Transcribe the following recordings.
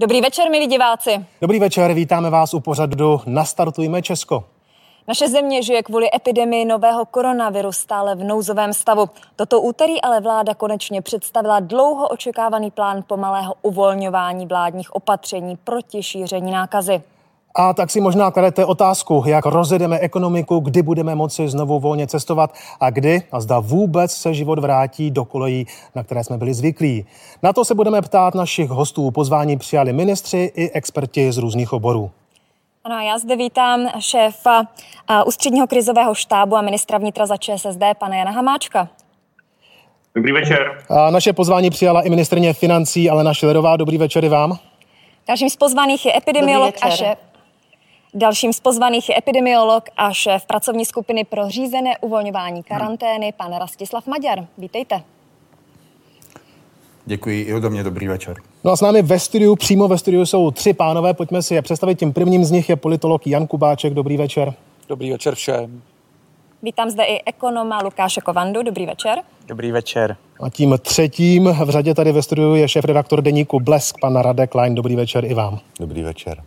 Dobrý večer, milí diváci. Dobrý večer, vítáme vás u pořadu Nastartujme Česko. Naše země žije kvůli epidemii nového koronaviru stále v nouzovém stavu. Toto úterý ale vláda konečně představila dlouho očekávaný plán pomalého uvolňování vládních opatření proti šíření nákazy. A tak si možná kladete otázku, jak rozjedeme ekonomiku, kdy budeme moci znovu volně cestovat a kdy a zda vůbec se život vrátí do kolejí, na které jsme byli zvyklí. Na to se budeme ptát našich hostů. Pozvání přijali ministři i experti z různých oborů. Ano, já zde vítám šéfa ústředního krizového štábu a ministra vnitra za ČSSD, pana Jana Hamáčka. Dobrý večer. A naše pozvání přijala i ministrně financí Alena Šilerová. Dobrý večer i vám. Dalším z pozvaných je epidemiolog a šéf Dalším z pozvaných je epidemiolog a šéf pracovní skupiny pro řízené uvolňování karantény, pan Rastislav Maďar. Vítejte. Děkuji i ode mě, dobrý večer. No a s námi ve studiu, přímo ve studiu jsou tři pánové, pojďme si je představit. Tím prvním z nich je politolog Jan Kubáček, dobrý večer. Dobrý večer všem. Vítám zde i ekonoma Lukáše Kovandu, dobrý večer. Dobrý večer. A tím třetím v řadě tady ve studiu je šéf redaktor deníku Blesk, pan Radek Klein, dobrý večer i vám. Dobrý večer.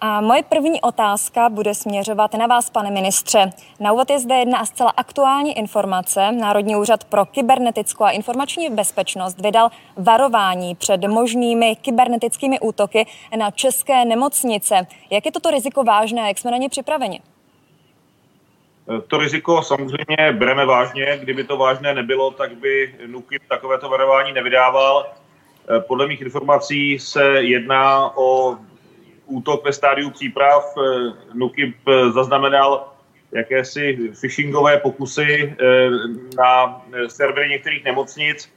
A moje první otázka bude směřovat na vás, pane ministře. Na úvod je zde jedna zcela aktuální informace. Národní úřad pro kybernetickou a informační bezpečnost vydal varování před možnými kybernetickými útoky na české nemocnice. Jak je toto riziko vážné a jak jsme na ně připraveni? To riziko samozřejmě bereme vážně. Kdyby to vážné nebylo, tak by NUKIP takovéto varování nevydával. Podle mých informací se jedná o útok ve stádiu příprav. Eh, NUKIP eh, zaznamenal jakési phishingové pokusy eh, na servery některých nemocnic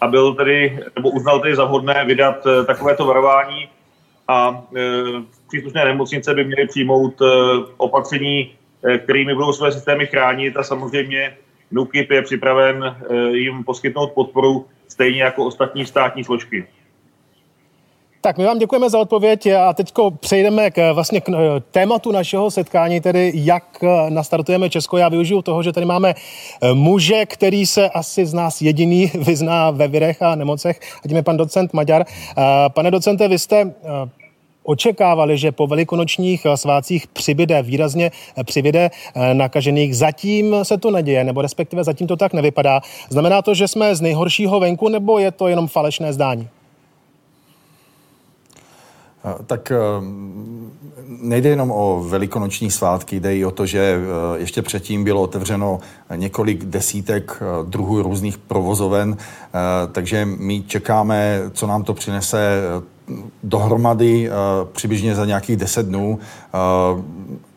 a byl tedy, nebo uznal tedy za vhodné vydat takovéto varování a příslušné nemocnice by měly přijmout opatření, kterými budou své systémy chránit a samozřejmě NUKIP je připraven jim poskytnout podporu stejně jako ostatní státní složky. Tak my vám děkujeme za odpověď a teď přejdeme k, vlastně k eh, tématu našeho setkání, tedy jak eh, nastartujeme Česko. Já využiju toho, že tady máme eh, muže, který se asi z nás jediný vyzná ve virech a nemocech, a tím je pan docent Maďar. Pane docente, vy jste očekávali, že po velikonočních svácích přibyde výrazně přibyde nakažených. Zatím se to neděje, nebo respektive zatím to tak nevypadá. Znamená to, že jsme z nejhoršího venku, nebo je to jenom falešné zdání? Tak eh, nejde jenom o velikonoční svátky, jde i o to, že eh, ještě předtím bylo otevřeno několik desítek eh, druhů různých provozoven, takže my čekáme, co nám to přinese dohromady přibližně za nějakých deset dnů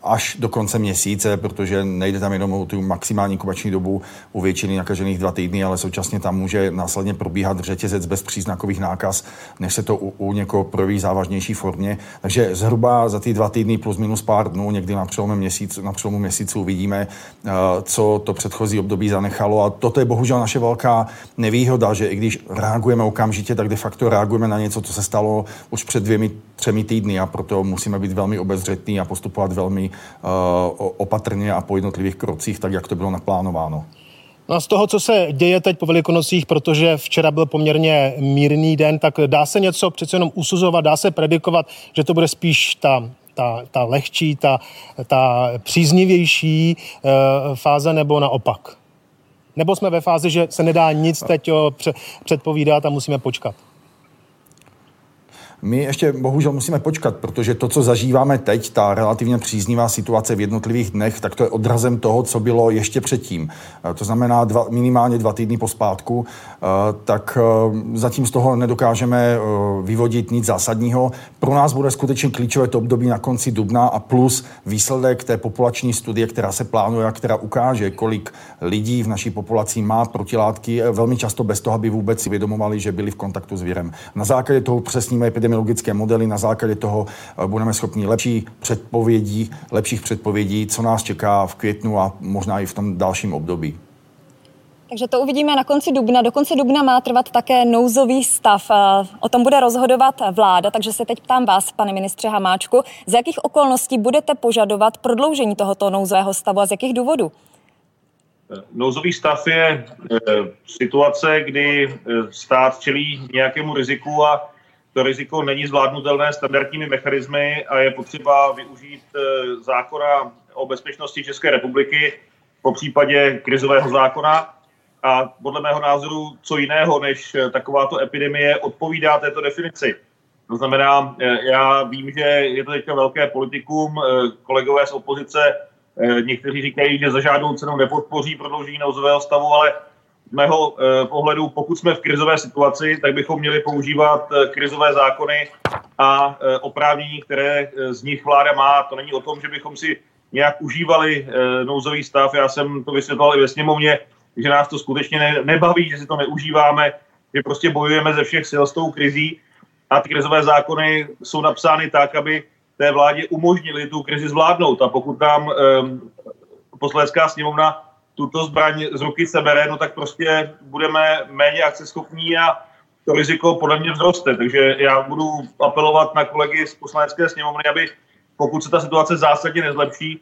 až do konce měsíce, protože nejde tam jenom o tu maximální inkubační dobu u většiny nakažených dva týdny, ale současně tam může následně probíhat řetězec bez příznakových nákaz, než se to u, u někoho projeví závažnější formě. Takže zhruba za ty dva týdny plus minus pár dnů, někdy na přelomu, měsíc, na přelomu měsíců uvidíme, eh, co to předchozí období zanechalo. A toto je bohužel naše velká nevýhoda, že i když reagujeme okamžitě, tak de facto reagujeme na něco, co se stalo už před dvěmi, třemi týdny a proto musíme být velmi obezřetní a postupovat velmi opatrně a po jednotlivých krocích, tak jak to bylo naplánováno. No a z toho, co se děje teď po Velikonocích, protože včera byl poměrně mírný den, tak dá se něco přece jenom usuzovat, dá se predikovat, že to bude spíš ta, ta, ta lehčí, ta, ta příznivější e, fáze nebo naopak? Nebo jsme ve fázi, že se nedá nic teď předpovídat a musíme počkat? My ještě bohužel musíme počkat, protože to, co zažíváme teď, ta relativně příznivá situace v jednotlivých dnech, tak to je odrazem toho, co bylo ještě předtím. Eh, to znamená dva, minimálně dva týdny po zpátku, tak eh, zatím z toho nedokážeme vyvodit nic zásadního. Pro nás bude skutečně klíčové to období na konci dubna a plus výsledek té populační studie, která se plánuje a která ukáže, kolik lidí v naší populaci má protilátky, velmi často bez toho, aby vůbec si vědomovali, že byli v kontaktu s virem. Na základě toho přesníme epidemiologické modely. Na základě toho eh, budeme schopni lepší předpovědí, lepších předpovědí, co nás čeká v květnu a možná i v tom dalším období. Takže to uvidíme na konci dubna. Do konce dubna má trvat také nouzový stav. O tom bude rozhodovat vláda, takže se teď ptám vás, pane ministře Hamáčku, z jakých okolností budete požadovat prodloužení tohoto nouzového stavu a z jakých důvodů? Nouzový stav je e, situace, kdy stát čelí nějakému riziku a to riziko není zvládnutelné standardními mechanismy a je potřeba využít zákona o bezpečnosti České republiky, po případě krizového zákona. A podle mého názoru, co jiného než takováto epidemie odpovídá této definici. To znamená, já vím, že je to teďka velké politikum, kolegové z opozice Eh, někteří říkají, že za žádnou cenu nepodpoří prodloužení nouzového stavu, ale z mého eh, pohledu, pokud jsme v krizové situaci, tak bychom měli používat eh, krizové zákony a oprávnění, které z nich vláda má. To není o tom, že bychom si nějak užívali nouzový stav. Já jsem to vysvětloval i ve sněmovně, že nás to skutečně nebaví, že si to neužíváme, že prostě bojujeme ze všech sil s tou krizí a ty krizové zákony jsou napsány tak, aby té vládě umožnili tu krizi zvládnout. A pokud nám um, poslanecká sněmovna tuto zbraň z ruky sebere, no tak prostě budeme méně akceschopní a to riziko podle mě vzroste. Takže já budu apelovat na kolegy z poslanecké sněmovny, aby pokud se ta situace zásadně nezlepší,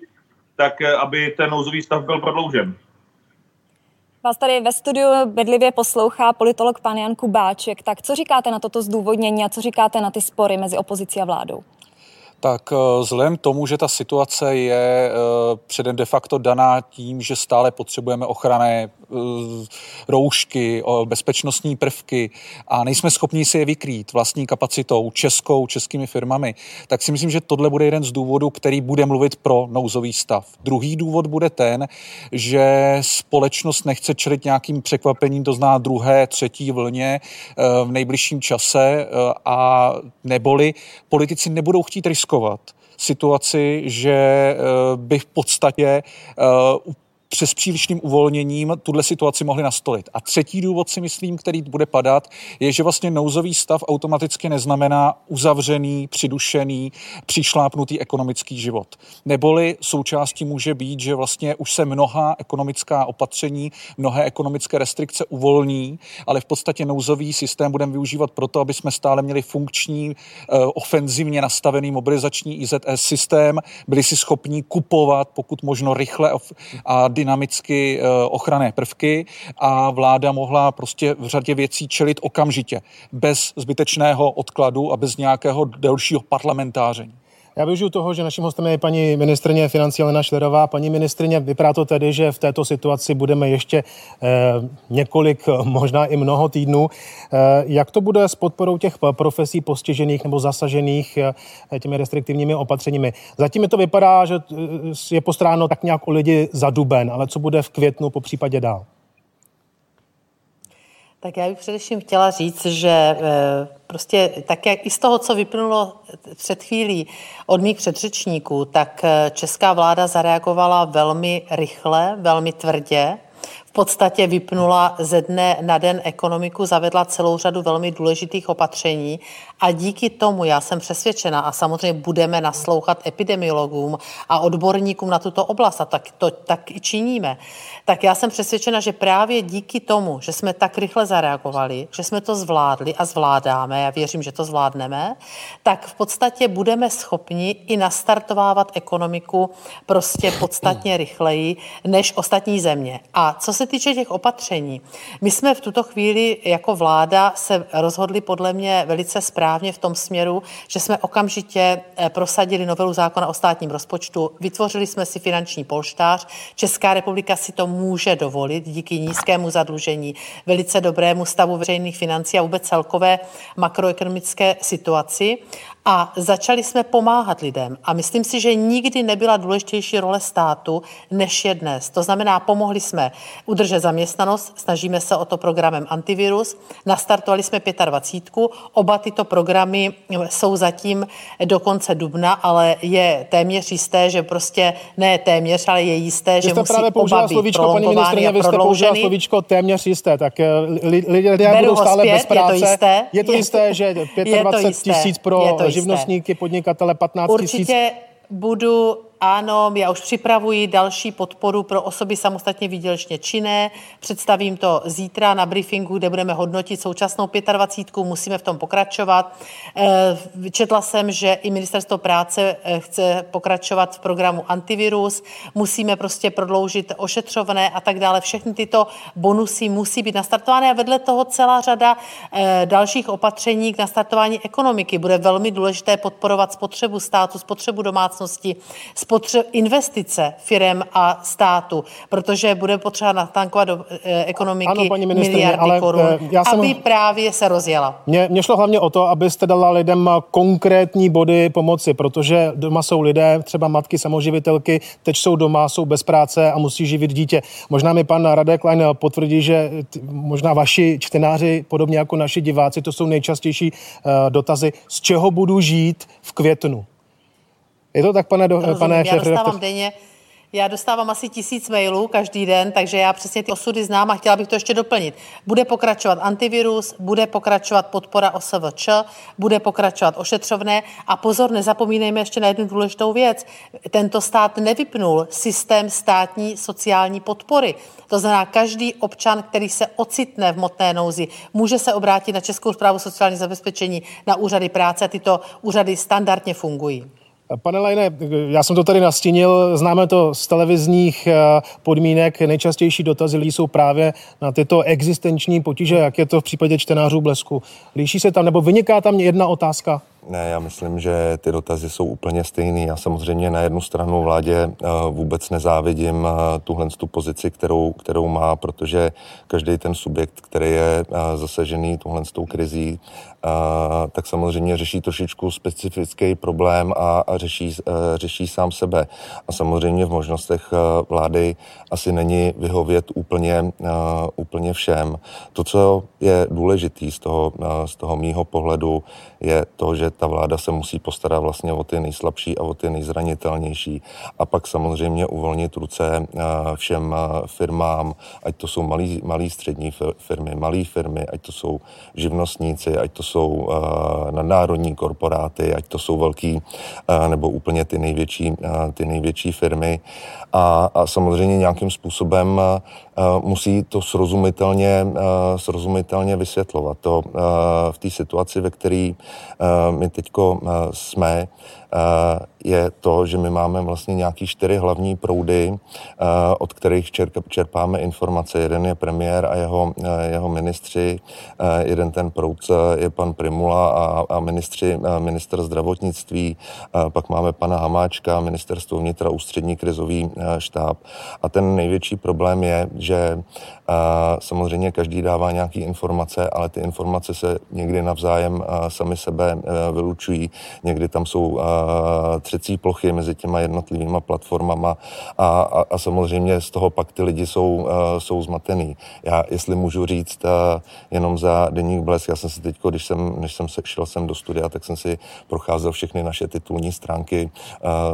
tak eh, aby ten nouzový stav byl prodloužen. Vás tady ve studiu bedlivě poslouchá politolog pan Jan Kubáček. Tak co říkáte na toto zdůvodnění a co říkáte na ty spory mezi opozicí a vládou? Tak eh, vzhledem tomu, že ta situace je eh, předem de facto daná tím, že stále potřebujeme ochranné roušky, bezpečnostní prvky a nejsme schopni si je vykrýt vlastní kapacitou, českou, českými firmami, tak si myslím, že tohle bude jeden z důvodů, který bude mluvit pro nouzový stav. Druhý důvod bude ten, že společnost nechce čelit nějakým překvapením, to zná druhé, třetí vlně v nejbližším čase a neboli politici nebudou chtít riskovat situaci, že eh, by v podstatě eh, přes přílišným uvolněním tuhle situaci mohli nastolit. A třetí důvod si myslím, který bude padat, je, že vlastně nouzový stav automaticky neznamená uzavřený, přidušený, přišlápnutý ekonomický život. Neboli součástí může být, že vlastně už se mnoha ekonomická opatření, mnohé ekonomické restrikce uvolní, ale v podstatě nouzový systém budeme využívat proto, aby jsme stále měli funkční, eh, ofenzivně nastavený mobilizační IZS systém, byli si schopni kupovat pokud možno rychle a dynamicky eh, ochranné prvky a vláda mohla prostě v řadě věcí čelit okamžitě, bez zbytečného odkladu a bez nějakého delšího parlamentáření. Já využiju toho, že naším hostem je paní ministrině financí Elena Šlerová. Paní ministrině, vypadá to tedy, že v této situaci budeme ještě eh, několik, možná i mnoho týdnů. Eh, jak to bude s podporou těch profesí postižených nebo zasažených eh, těmi restriktivními opatřeními? Zatím mi to vypadá, že eh, je postráno tak nějak o lidi za duben, ale co bude v květnu po případě dál? Tak já bych především chtěla říct, že eh, prostě tak jak i z toho, co vyplynulo před chvílí od mých předřečníků, tak eh, česká vláda zareagovala velmi rychle, velmi tvrdě. Podstatě vypnula ze dne na den ekonomiku, zavedla celou řadu velmi důležitých opatření a díky tomu já jsem přesvědčena a samozřejmě budeme naslouchat epidemiologům a odborníkům na tuto oblast a tak to tak i činíme. Tak já jsem přesvědčena, že právě díky tomu, že jsme tak rychle zareagovali, že jsme to zvládli a zvládáme, já věřím, že to zvládneme, tak v podstatě budeme schopni i nastartovávat ekonomiku prostě podstatně rychleji než ostatní země. A co se týče těch opatření, my jsme v tuto chvíli jako vláda se rozhodli podle mě velice správně v tom směru, že jsme okamžitě eh, prosadili novelu zákona o státním rozpočtu, vytvořili jsme si finanční polštář. Česká republika si to může dovolit díky nízkému zadlužení, velice dobrému stavu veřejných financí a vůbec celkové makroekonomické situaci a začali jsme pomáhat lidem. A myslím si, že nikdy nebyla důležitější role státu, než je dnes. To znamená, pomohli jsme udržet zaměstnanost, snažíme se o to programem Antivirus, nastartovali jsme 25. Oba tyto programy jsou zatím do konce dubna, ale je téměř jisté, že prostě ne téměř, ale je jisté, že musí právě oba být slovíčko, paní ministrině, vy jste použila slovíčko téměř jisté, tak eh, lidé budou stále zpět, bez práce. Je to jisté, je to jisté že 25 tisíc pro živnostníky, podnikatele, 15 tisíc. Určitě budu Ano, já už připravuji další podporu pro osoby samostatně výdělečně činné. Představím to zítra na briefingu, kde budeme hodnotit současnou 25. Musíme v tom pokračovat. Eh, četla jsem, že i ministerstvo práce eh, chce pokračovat v programu antivirus. Musíme prostě prodloužit ošetřovné a tak dále. Všechny tyto bonusy musí být nastartovány a vedle toho celá řada eh, dalších opatření k nastartování ekonomiky. Bude velmi důležité podporovat spotřebu státu, spotřebu domácnosti, spotře- investice firem a státu, protože bude potřeba natankovat do e, ekonomiky ano, paní miliardy ale, korun, e, já jsem, aby právě se rozjela. Mně, mě šlo hlavně o to, abyste dala lidem konkrétní body pomoci, protože doma jsou lidé, třeba matky samoživitelky, teď jsou doma, jsou bez práce a musí živit dítě. Možná mi pan Radek Klein potvrdí, že t, možná vaši čtenáři, podobně jako naši diváci, to jsou nejčastější uh, dotazy, z čeho budu žít v květnu. Je to tak, pane, do, pane šéf? Já dostávám denně, já dostávám asi tisíc mailů každý den, takže já přesně ty osudy znám a chtěla bych to ještě doplnit. Bude pokračovat antivirus, bude pokračovat podpora OSVČ, bude pokračovat ošetřovné a pozor, nezapomínejme ještě na jednu důležitou věc. Tento stát nevypnul systém státní sociální podpory. To znamená, každý občan, který se ocitne v motné nouzi, může se obrátit na Českou zprávu sociální zabezpečení, na úřady práce a tyto úřady standardně fungují. Pane Lajne, já jsem to tady nastínil, známe to z televizních eh, podmínek, nejčastější dotazy lidí jsou právě na tyto existenční potíže, jak je to v případě čtenářů Blesku. Líší se tam, nebo vyniká tam jedna otázka? Ne, já myslím, že ty dotazy jsou úplně stejný. Já samozřejmě na jednu stranu vládě eh, vůbec nezávidím eh, tuhle tu pozici, kterou, kterou má, protože každý ten subjekt, který je zasažený tuhle tou krizí, tak samozřejmě řeší trošičku specifický problém a, a řeší, řeší sám sebe. A samozřejmě v možnostech vlády asi není vyhovět úplně, úplně všem. To, co je důležitý z toho, z toho mýho pohledu, je to, že ta vláda se musí postarat vlastně o ty nejslabší a o ty nejzranitelnější. A pak samozřejmě uvolnit ruce všem firmám, ať to jsou malý, malý střední firmy, malé firmy, ať to jsou živnostníci, ať to jsou eh, nadnárodní korporáty, ať to jsou velký eh, nebo úplně ty největší, eh, ty největší firmy. A, a samozřejmě nějakým způsobem musí to srozumitelně, srozumitelně vysvětlovat. To v té situaci, ve které my teď jsme, je to, že my máme vlastně nějaký čtyři hlavní proudy, od kterých čerpáme informace. Jeden je premiér a jeho, jeho ministři, jeden ten proud je pan Primula a, a ministři, minister zdravotnictví, pak máme pana Hamáčka, ministerstvo vnitra, ústřední krizový štáb. A ten největší problém je, že samozřejmě každý dává nějaké informace, ale ty informace se někdy navzájem sami sebe vylučují. Někdy tam jsou třecí plochy mezi těma jednotlivýma platformama a, a, a samozřejmě z toho pak ty lidi jsou, jsou zmatený. Já, jestli můžu říct jenom za Deník Blesk, já jsem si teď, když jsem, než jsem se šel sem do studia, tak jsem si procházel všechny naše titulní stránky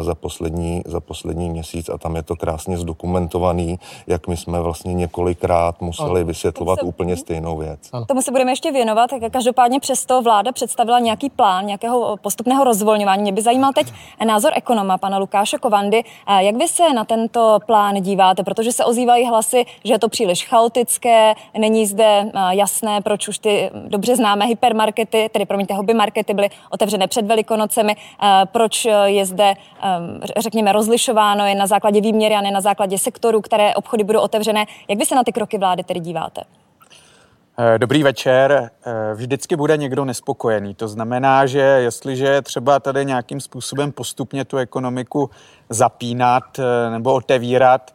za poslední, za poslední měsíc a tam je to krásně zdokumentovaný, jak my jsme vlastně několikrát pořád museli vysvětlovat se, úplně stejnou věc. Ano. Tomu se budeme ještě věnovat. Každopádně přesto vláda představila nějaký plán nějakého postupného rozvolňování. Mě by zajímal teď názor ekonoma, pana Lukáše Kovandy. Jak vy se na tento plán díváte? Protože se ozývají hlasy, že je to příliš chaotické, není zde jasné, proč už ty dobře známé hypermarkety, tedy promiňte, hobby markety byly otevřené před Velikonocemi, proč je zde, řekněme, rozlišováno je na základě výměry a ne na základě sektoru, které obchody budou otevřené. Jak vy se na ty kroky vlády tedy díváte? Eh, dobrý večer. Eh, vždycky bude někdo nespokojený. To znamená, že jestliže třeba tady nějakým způsobem postupně tu ekonomiku zapínat eh, nebo otevírat,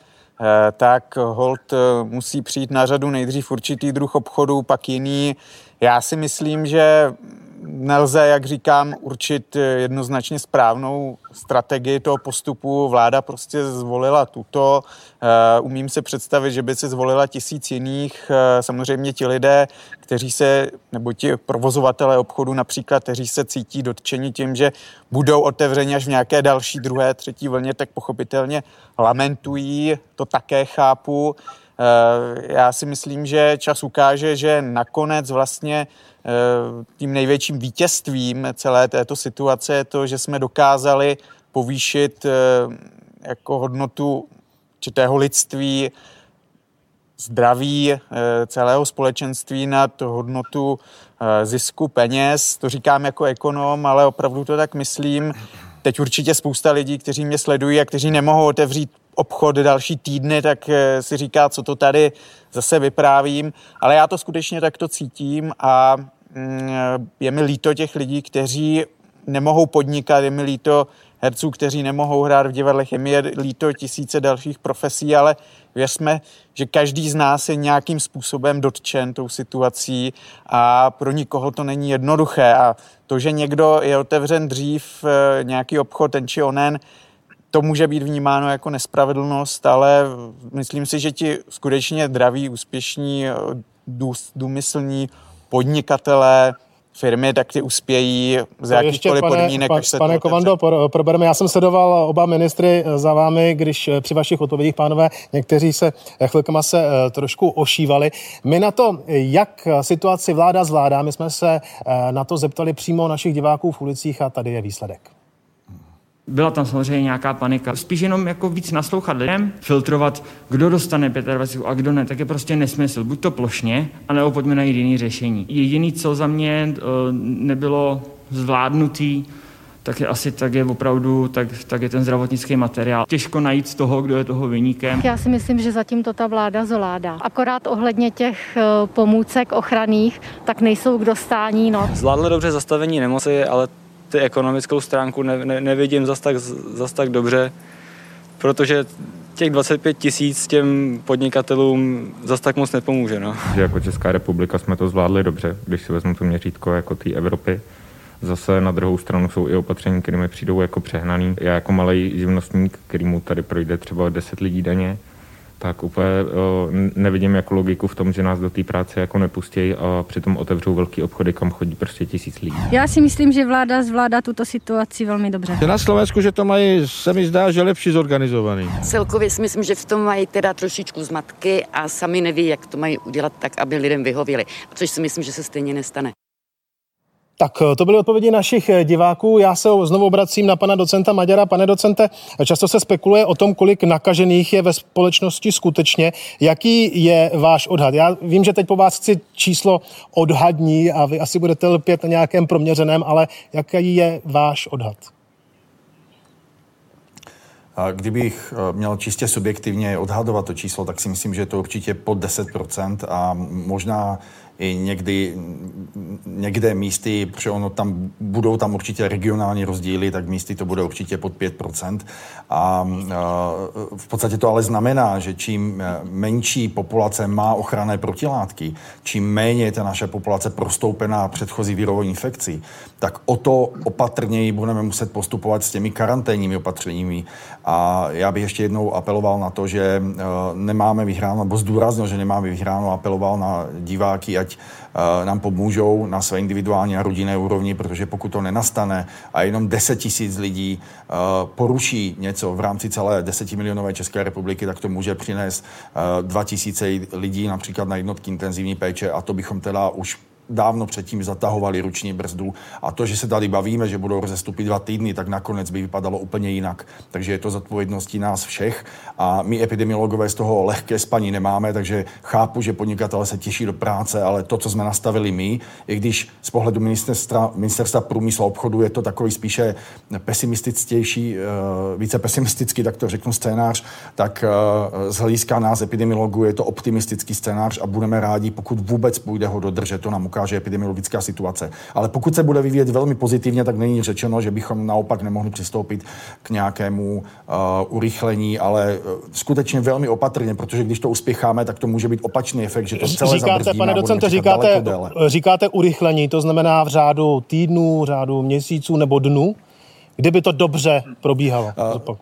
tak hold musí přijít na řadu nejdřív určitý druh obchodu, pak jiný. Já si myslím, že nelze, jak říkám, určit jednoznačně správnou strategii toho postupu. Vláda prostě zvolila tuto. Eh, umím si představit, že by se zvolila tisíc jiných. Eh, samozřejmě ti lidé, kteří se, nebo ti provozovatele obchodu například, kteří se cítí dotčeni tím, že budou otevřeni až v nějaké další, druhé, třetí vlně, tak pochopitelně lamentují. To také chápu. Eh, já si myslím, že čas ukáže, že nakonec vlastně Eh, tím největším vítězstvím celé této situace je to, že jsme dokázali povýšit eh, jako hodnotu čitého lidství, zdraví eh, celého společenství nad hodnotu eh, zisku peněz. To říkám jako ekonom, ale opravdu to tak myslím. Teď určitě spousta lidí, kteří mě sledují a kteří nemohou otevřít obchod další týdny, tak eh, si říká, co to tady zase vyprávím. Ale já to skutečně takto cítím a je mi líto těch lidí, kteří nemohou podnikat, je mi líto herců, kteří nemohou hrát v divadlech, je mi líto tisíce dalších profesí, ale věřme, že každý z nás je nějakým způsobem dotčen tou situací a pro nikoho to není jednoduché. A to, že někdo je otevřen dřív, eh, nějaký obchod, ten či onen, to může být vnímáno jako nespravedlnost, ale myslím si, že ti skutečně zdraví, úspěšní, důmyslní podnikatelé, firmy, tak ty uspějí z jakýchkoliv podmínek, pa, se Pane Komando, probereme. Já jsem sledoval oba ministry za vámi, když při vašich odpovědích, pánové, někteří se chvilkama se eh, trošku ošívali. My na to, jak situaci vláda zvládá, my jsme se eh, na to zeptali přímo našich diváků v ulicích a tady je výsledek. Byla tam samozřejmě nějaká panika. Spíš jenom jako víc naslouchat lidem, filtrovat, kdo dostane 25 a kdo ne, tak je prostě nesmysl. Buď to plošně, anebo pojďme najít jiný řešení. Jediný, co za mě uh, nebylo zvládnutý, tak je asi tak je opravdu, tak, tak je ten zdravotnický materiál. Těžko najít z toho, kdo je toho vyníkem. Já si myslím, že zatím to ta vláda zvládá. Akorát ohledně těch eh, pomůcek ochranných, tak nejsou k dostání. No. Zvládli dobře zastavení nemoci, ale ty ekonomickou stránku ne, ne, nevidím zas tak, zas tak dobře, protože těch 25 tisíc těm podnikatelům zas tak moc nepomůže. No. Jako Česká republika jsme to zvládli dobře, když si vezmu to měřítko jako té Evropy. Zase na druhou stranu jsou i opatření, které mi přijdou jako přehnaný. Já jako malý živnostník, který mu tady projde třeba 10 lidí denně, tak úplně nevidím jako logiku v tom, že nás do té práce jako nepustí a přitom otevřou velký obchody, kam chodí prostě tisíc lidí. Já si myslím, že vláda zvládá tuto situaci velmi dobře. Na Slovensku, že to mají, se mi zdá, že lepší zorganizovaný. Celkově si myslím, že v tom mají teda trošičku zmatky a sami neví, jak to mají udělat tak, aby lidem vyhověli. Což si myslím, že se stejně nestane. Tak eh, to byly odpovědi našich eh, diváků. Já se znovu obracím na pana docenta Maďara. Pane docente, často se spekuluje o tom, kolik nakažených je ve společnosti skutečně. Jaký je váš odhad? Já vím, že teď po vás chci číslo odhadní a vy asi budete lpět na nějakém proměřeném, ale jaký je váš odhad? Kdybych eh, měl čistě subjektivně odhadovat to číslo, tak si myslím, že je to určitě pod 10% a možná i někdy, někde místy, protože ono tam, budou tam určitě regionální rozdíly, tak místy to bude určitě pod 5%. A, v podstatě to ale znamená, že čím e, menší populace má ochranné protilátky, čím méně je ta naše populace prostoupená předchozí virovou infekcí, tak o to opatrněji budeme muset postupovat s těmi karanténními opatřeními. A já bych ještě jednou apeloval na to, že e, nemáme vyhráno, nebo zdůraznil, že nemáme vyhráno, apeloval na diváky, ať eh, nám pomůžou na své individuální a rodinné úrovni, protože pokud to nenastane a jenom 10 tisíc lidí eh, poruší něco v rámci celé 10 milionové České republiky, tak to může přinést 2 eh, tisíce lidí například na jednotky intenzivní péče a to bychom teda už dávno předtím zatahovali ruční brzdu. A to, že se tady bavíme, že budou rozestupy dva týdny, tak nakonec by vypadalo úplně jinak. Takže je to zodpovědností nás všech. A my epidemiologové z toho lehké spaní nemáme, takže chápu, že podnikatele se těší do práce, ale to, co jsme nastavili my, i když z pohledu ministerstva, ministerstva průmyslu a obchodu je to takový spíše pesimističtější, eh, více pesimistický, tak to řeknu scénář, tak eh, z hlediska nás epidemiologů je to optimistický scénář a budeme rádi, pokud vůbec půjde ho dodržet, to nám ukáže epidemiologická situace. Ale pokud se bude vyvíjet velmi pozitivně, tak není řečeno, že bychom naopak nemohli přistoupit k nějakému uh, urychlení, ale uh, skutečně velmi opatrně, protože když to uspěcháme, tak to může být opačný efekt, že to celé říkáte, pane docente, říkáte, říkáte urychlení, to znamená v řádu týdnů, řádu měsíců nebo dnů, kdyby to dobře probíhalo. Uh,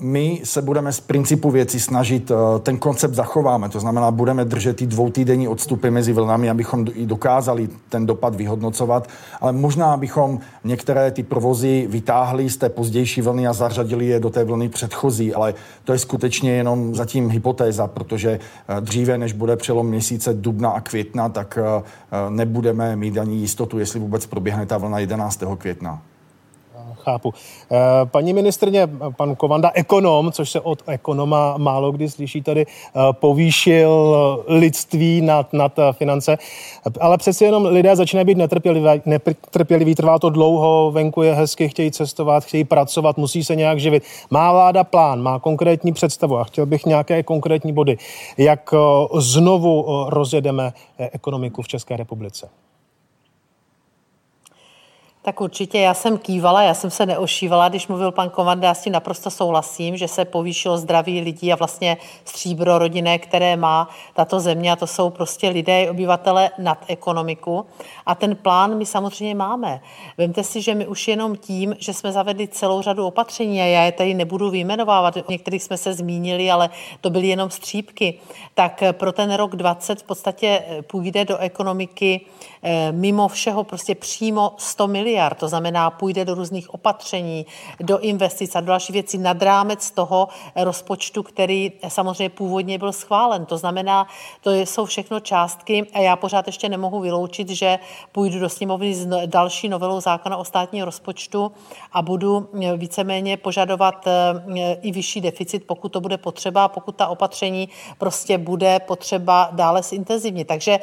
my se budeme z principu věci snažit, eh, ten koncept zachováme, to znamená, budeme držet ty dvoutýdenní odstupy mezi vlnami, abychom i dokázali ten dopad vyhodnocovat, ale možná bychom některé ty provozy vytáhli z té pozdější vlny a zařadili je do té vlny předchozí, ale to je skutečně jenom zatím hypotéza, protože eh, dříve, než bude přelom měsíce dubna a května, tak eh, nebudeme mít ani jistotu, jestli vůbec proběhne ta vlna 11. května. Chápu. Eh, paní ministrně, pan Kovanda, ekonom, což se od ekonoma málo kdy slyší tady, eh, povýšil lidství nad, nad finance, ale přeci jenom lidé začínají být netrpěliví, netrpěliví, trvá to dlouho, venku je hezky, chtějí cestovat, chtějí pracovat, musí se nějak živit. Má vláda plán, má konkrétní představu a chtěl bych nějaké konkrétní body, jak znovu rozjedeme ekonomiku v České republice. Tak určitě, já jsem kývala, já jsem se neošívala, když mluvil pan Komanda, já s tím naprosto souhlasím, že se povýšilo zdraví lidí a vlastně stříbro rodinné, které má tato země a to jsou prostě lidé, obyvatele nad ekonomiku. A ten plán my samozřejmě máme. Vemte si, že my už jenom tím, že jsme zavedli celou řadu opatření a já je tady nebudu vyjmenovávat, o některých jsme se zmínili, ale to byly jenom střípky, tak pro ten rok 20 v podstatě půjde do ekonomiky eh, mimo všeho prostě přímo 100 miliard miliard, to znamená, půjde do různých opatření, do investic a do další věcí nad rámec toho rozpočtu, který samozřejmě původně byl schválen. To znamená, to jsou všechno částky a já pořád ještě nemohu vyloučit, že půjdu do sněmovny s no, další novelou zákona o státního rozpočtu a budu eh, víceméně požadovat eh, i vyšší deficit, pokud to bude potřeba, pokud ta opatření prostě bude potřeba dále zintenzivnit. Takže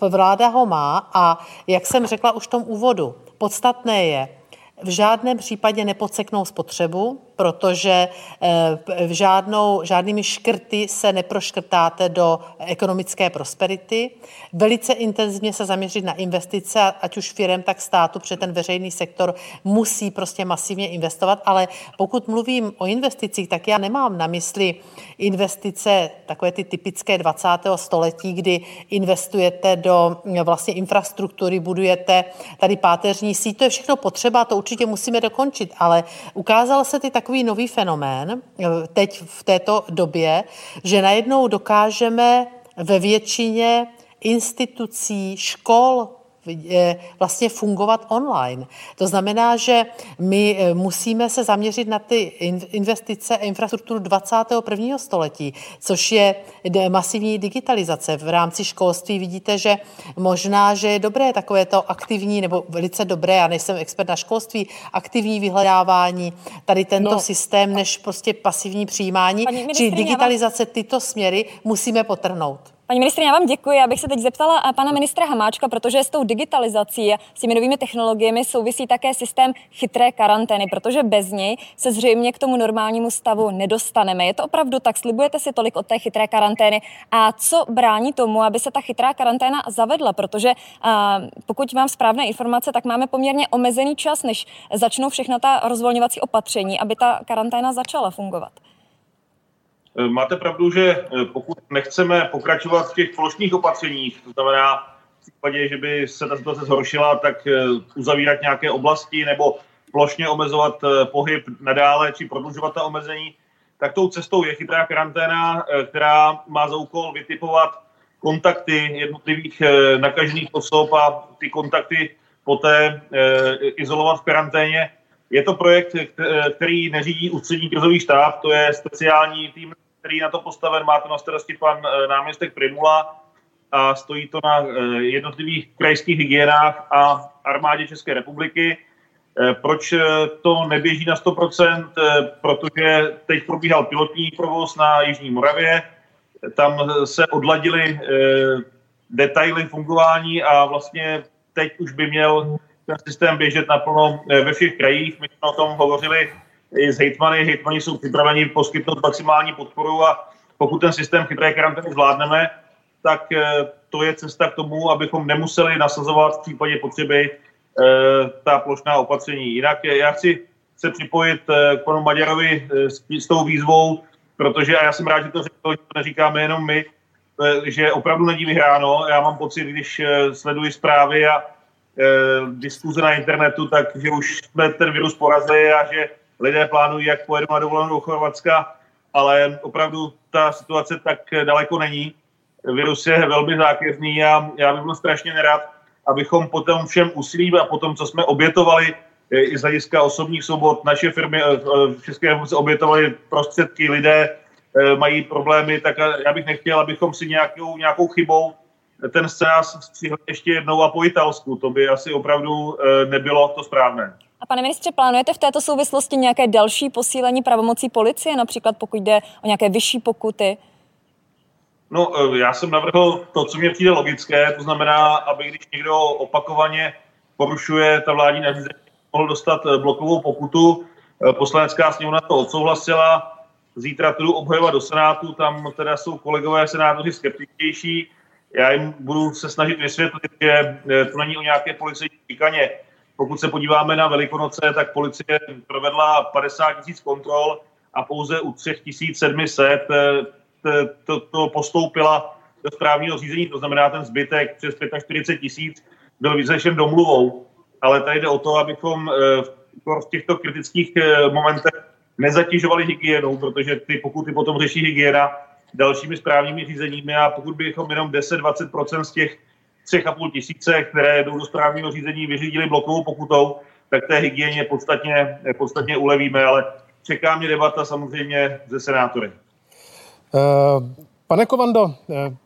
vláda ho má a jak jsem řekla už v tom úvodu, Podstatné je v žádném případě nepodseknou spotřebu, protože eh, v žádnou, žádnými škrty se neproškrtáte do ekonomické prosperity. Velice intenzivně se zaměřit na investice, ať už firem, tak státu, protože ten veřejný sektor musí prostě masivně investovat, ale pokud mluvím o investicích, tak já nemám na mysli investice takové ty typické 20. století, kdy investujete do vlastně infrastruktury, budujete tady páteřní síť, to je všechno potřeba, to určitě musíme dokončit, ale ukázal se ty takový takový nový fenomén eh, teď v této době, že najednou dokážeme ve většině institucí, škol, vlastně fungovat online. To znamená, že my eh, musíme se zaměřit na ty investice a infrastrukturu 21. století, což je masivní digitalizace. V rámci školství vidíte, že možná, že je dobré takové to aktivní, nebo velice dobré, já nejsem expert na školství, aktivní vyhledávání, tady tento no. systém, než prostě pasivní přijímání. Či digitalizace, tyto směry musíme potrhnout. Paní ministrině, já vám děkuji. Já bych se teď zeptala eh, pana ministra Hamáčka, protože s tou digitalizací a s těmi novými technologiemi souvisí také systém chytré karantény, protože bez něj se zřejmě k tomu normálnímu stavu nedostaneme. Je to opravdu tak? Slibujete si tolik od té chytré karantény? A co brání tomu, aby se ta chytrá karanténa zavedla? Protože a, eh, pokud mám správné informace, tak máme poměrně omezený čas, než začnou všechna ta rozvolňovací opatření, aby ta karanténa začala fungovat. Eh, máte pravdu, že eh, pokud nechceme pokračovat v těch plošných opatřeních, to znamená v případě, že by se ta situace zhoršila, tak eh, uzavírat nějaké oblasti nebo plošně omezovat pohyb nadále či prodlužovat ta omezení, tak tou cestou je chytrá karanténa, která má za úkol vytipovat kontakty jednotlivých nakažených osob a ty kontakty poté izolovat v karanténě. Je to projekt, který neřídí ústřední krizový štáb, to je speciální tým který na to postaven, má to na starosti pan eh, náměstek Primula a stojí to na eh, jednotlivých krajských hygienách a armádě České republiky. Eh, proč to neběží na 100%? Protože teď probíhal pilotní provoz na Jižní Moravě, tam se odladily detaily fungování a vlastně teď už by měl ten systém běžet naplno ve všech krajích. My jsme o tom hovořili i s hejtmany. Hejtmani jsou připraveni poskytnout maximální podporu a pokud ten systém chytré karantény zvládneme, tak eh, to je cesta k tomu, abychom nemuseli nasazovat v případě potřeby eh, ta plošná opatření. Jinak já chci se připojit eh, k panu Maďarovi s tou výzvou, protože, a já jsem rád, že to řekl, že to neříkáme jenom my, že opravdu není vyhráno. Já mám pocit, když sleduji zprávy a diskuze na internetu, tak že už jsme ten virus porazili a že lidé plánují, jak pojedou na dovolenou do Chorvatska, ale opravdu ta situace tak daleko není. Virus je velmi zákeřný a já bych byl strašně nerad, abychom po tom všem úsilí a po tom, co jsme obětovali eh, i z hlediska osobních svobod, naše firmy eh, v České republice obětovaly prostředky, lidé eh, mají problémy, tak já bych nechtěl, abychom si nějakou, nějakou chybou ten scénář střihli ještě jednou a po italsku. To by asi opravdu nebylo to správné. A pane ministře, plánujete v této souvislosti nějaké další posílení pravomocí policie, například pokud jde o nějaké vyšší pokuty? No, eh, já jsem navrhl to, co mě přijde logické, to znamená, aby když někdo opakovaně porušuje ta vládní nařízení, mohl dostat eh, blokovou pokutu. Eh, poslanecká sněmovna to odsouhlasila, zítra tu obhajovat do Senátu, tam teda jsou kolegové senátoři skeptičtější. Já jim budu se snažit vysvětlit, že to není o nějaké policejní pikaně. Pokud se podíváme na Velikonoce, tak policie provedla 50 tisíc kontrol a pouze u 3700 to, to postoupila do správního řízení, to znamená ten zbytek přes 45 tisíc byl vyřešen domluvou. Ale tady jde o to, abychom eh, v těchto kritických momentech nezatěžovali hygienou, protože ty pokuty potom řeší hygiena dalšími správními řízeními a pokud bychom jenom 10-20% z těch 3,5 tisíce, které jdou do správního řízení, vyřídili blokovou pokutou, tak té hygieně podstatně, podstatně ulevíme, ale čeká mě debata samozřejmě ze senátory. Eh, pane Kovando, eh,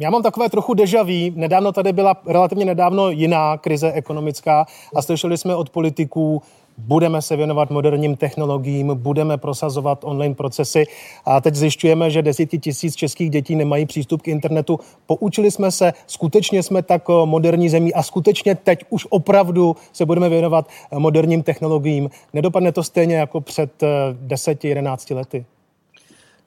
já mám takové trochu deja vu. Nedávno tady byla relativně nedávno jiná krize ekonomická a slyšeli jsme od politiků, budeme se věnovat moderním technologiím, budeme prosazovat online procesy a teď zjišťujeme, že desítky tisíc českých dětí nemají přístup k internetu. Poučili jsme se, skutečně jsme tak eh, moderní zemí a skutečně teď už opravdu se budeme věnovat moderním technologiím. Nedopadne to stejně jako před 10-11 lety?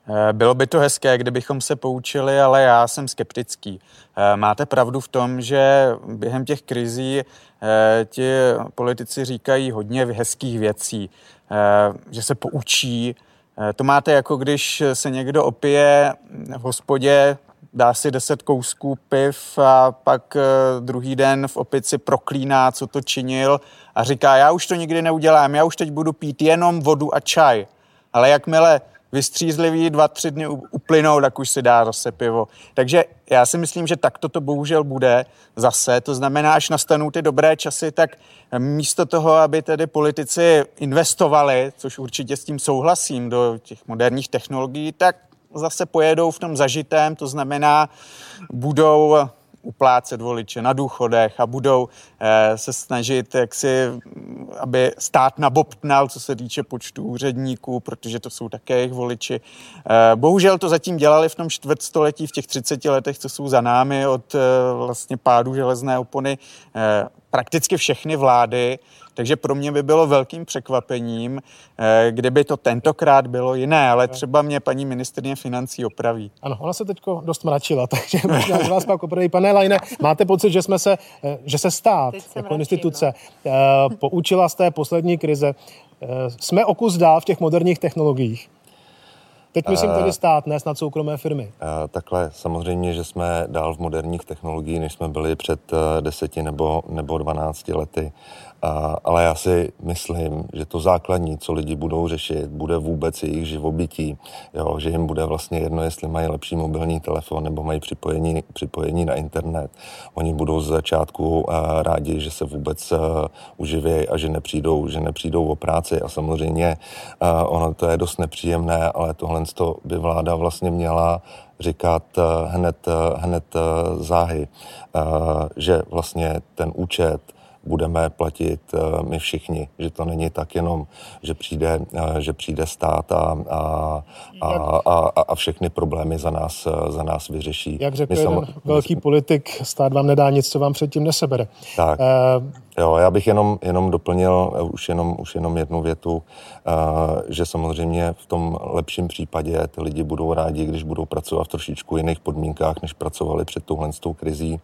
Eh, bylo by to hezké, kdybychom se poučili, ale já jsem skeptický. Eh, máte pravdu v tom, že během těch krizí eh, ti politici říkají hodně hezkých věcí, že se poučí. To máte jako když se někdo opije v hospodě, dá si deset kousků piv a pak druhý den v opici proklíná, co to činil a říká, já už to nikdy neudělám, já už teď budu pít jenom vodu a čaj. Ale jakmile vystřízlivý, dva, tři dny uplynou, tak už si dá zase pivo. Takže já si myslím, že takto to bohužel bude zase. To znamená, až nastanou ty dobré časy, tak místo toho, aby tedy politici investovali, což určitě s tím souhlasím, do těch moderních technologií, tak zase pojedou v tom zažitém, to znamená, budou uplácet voliče na důchodech a budou eh, se snažit, jak si, aby stát nabobtnal, co se týče počtu úředníků, protože to jsou také jejich voliči. Eh, bohužel to zatím dělali v tom čtvrtstoletí, v těch 30 letech, co jsou za námi od eh, vlastně pádu železné opony, prakticky všechny vlády. Takže pro mě by bylo velkým překvapením, eh, kdyby to tentokrát bylo jiné, ale třeba mě paní ministrně financí opraví. Ano, ona se teď dost mračila, takže možná vás pak opraví. Pane Lajne, máte pocit, že jsme se, eh, že se stát jako mračím, instituce no. poučila z té poslední krize? Jsme o kus dál v těch moderních technologiích? Teď myslím tedy stát, ne snad soukromé firmy. Takhle, samozřejmě, že jsme dál v moderních technologiích, než jsme byli před deseti nebo, nebo 12 lety. A, ale já si myslím, že to základní, co lidi budou řešit, bude vůbec jejich živobytí. Jo, že jim bude vlastně jedno, jestli mají lepší mobilní telefon nebo mají připojení, připojení na internet. Oni budou z začátku uh, rádi, že se vůbec uh, uživějí a že nepřijdou, že nepřijdou o práci. A samozřejmě uh, ono to je dost nepříjemné, ale tohle by vláda vlastně měla říkat hned, hned záhy, že vlastně ten účet budeme platit eh, my všichni, že to není tak jenom, že přijde, eh, že přijde stát a, a, a, a, a všechny problémy za nás, eh, za nás vyřeší. Jak řekl jeden velký politik, stát vám nedá nic, co vám předtím nesebere. Tak. Jo, já bych jenom, jenom doplnil už jenom, už jenom jednu větu, uh, že samozřejmě v tom lepším případě ty lidi budou rádi, když budou pracovat v trošičku jiných podmínkách, než pracovali před touhle tou krizí.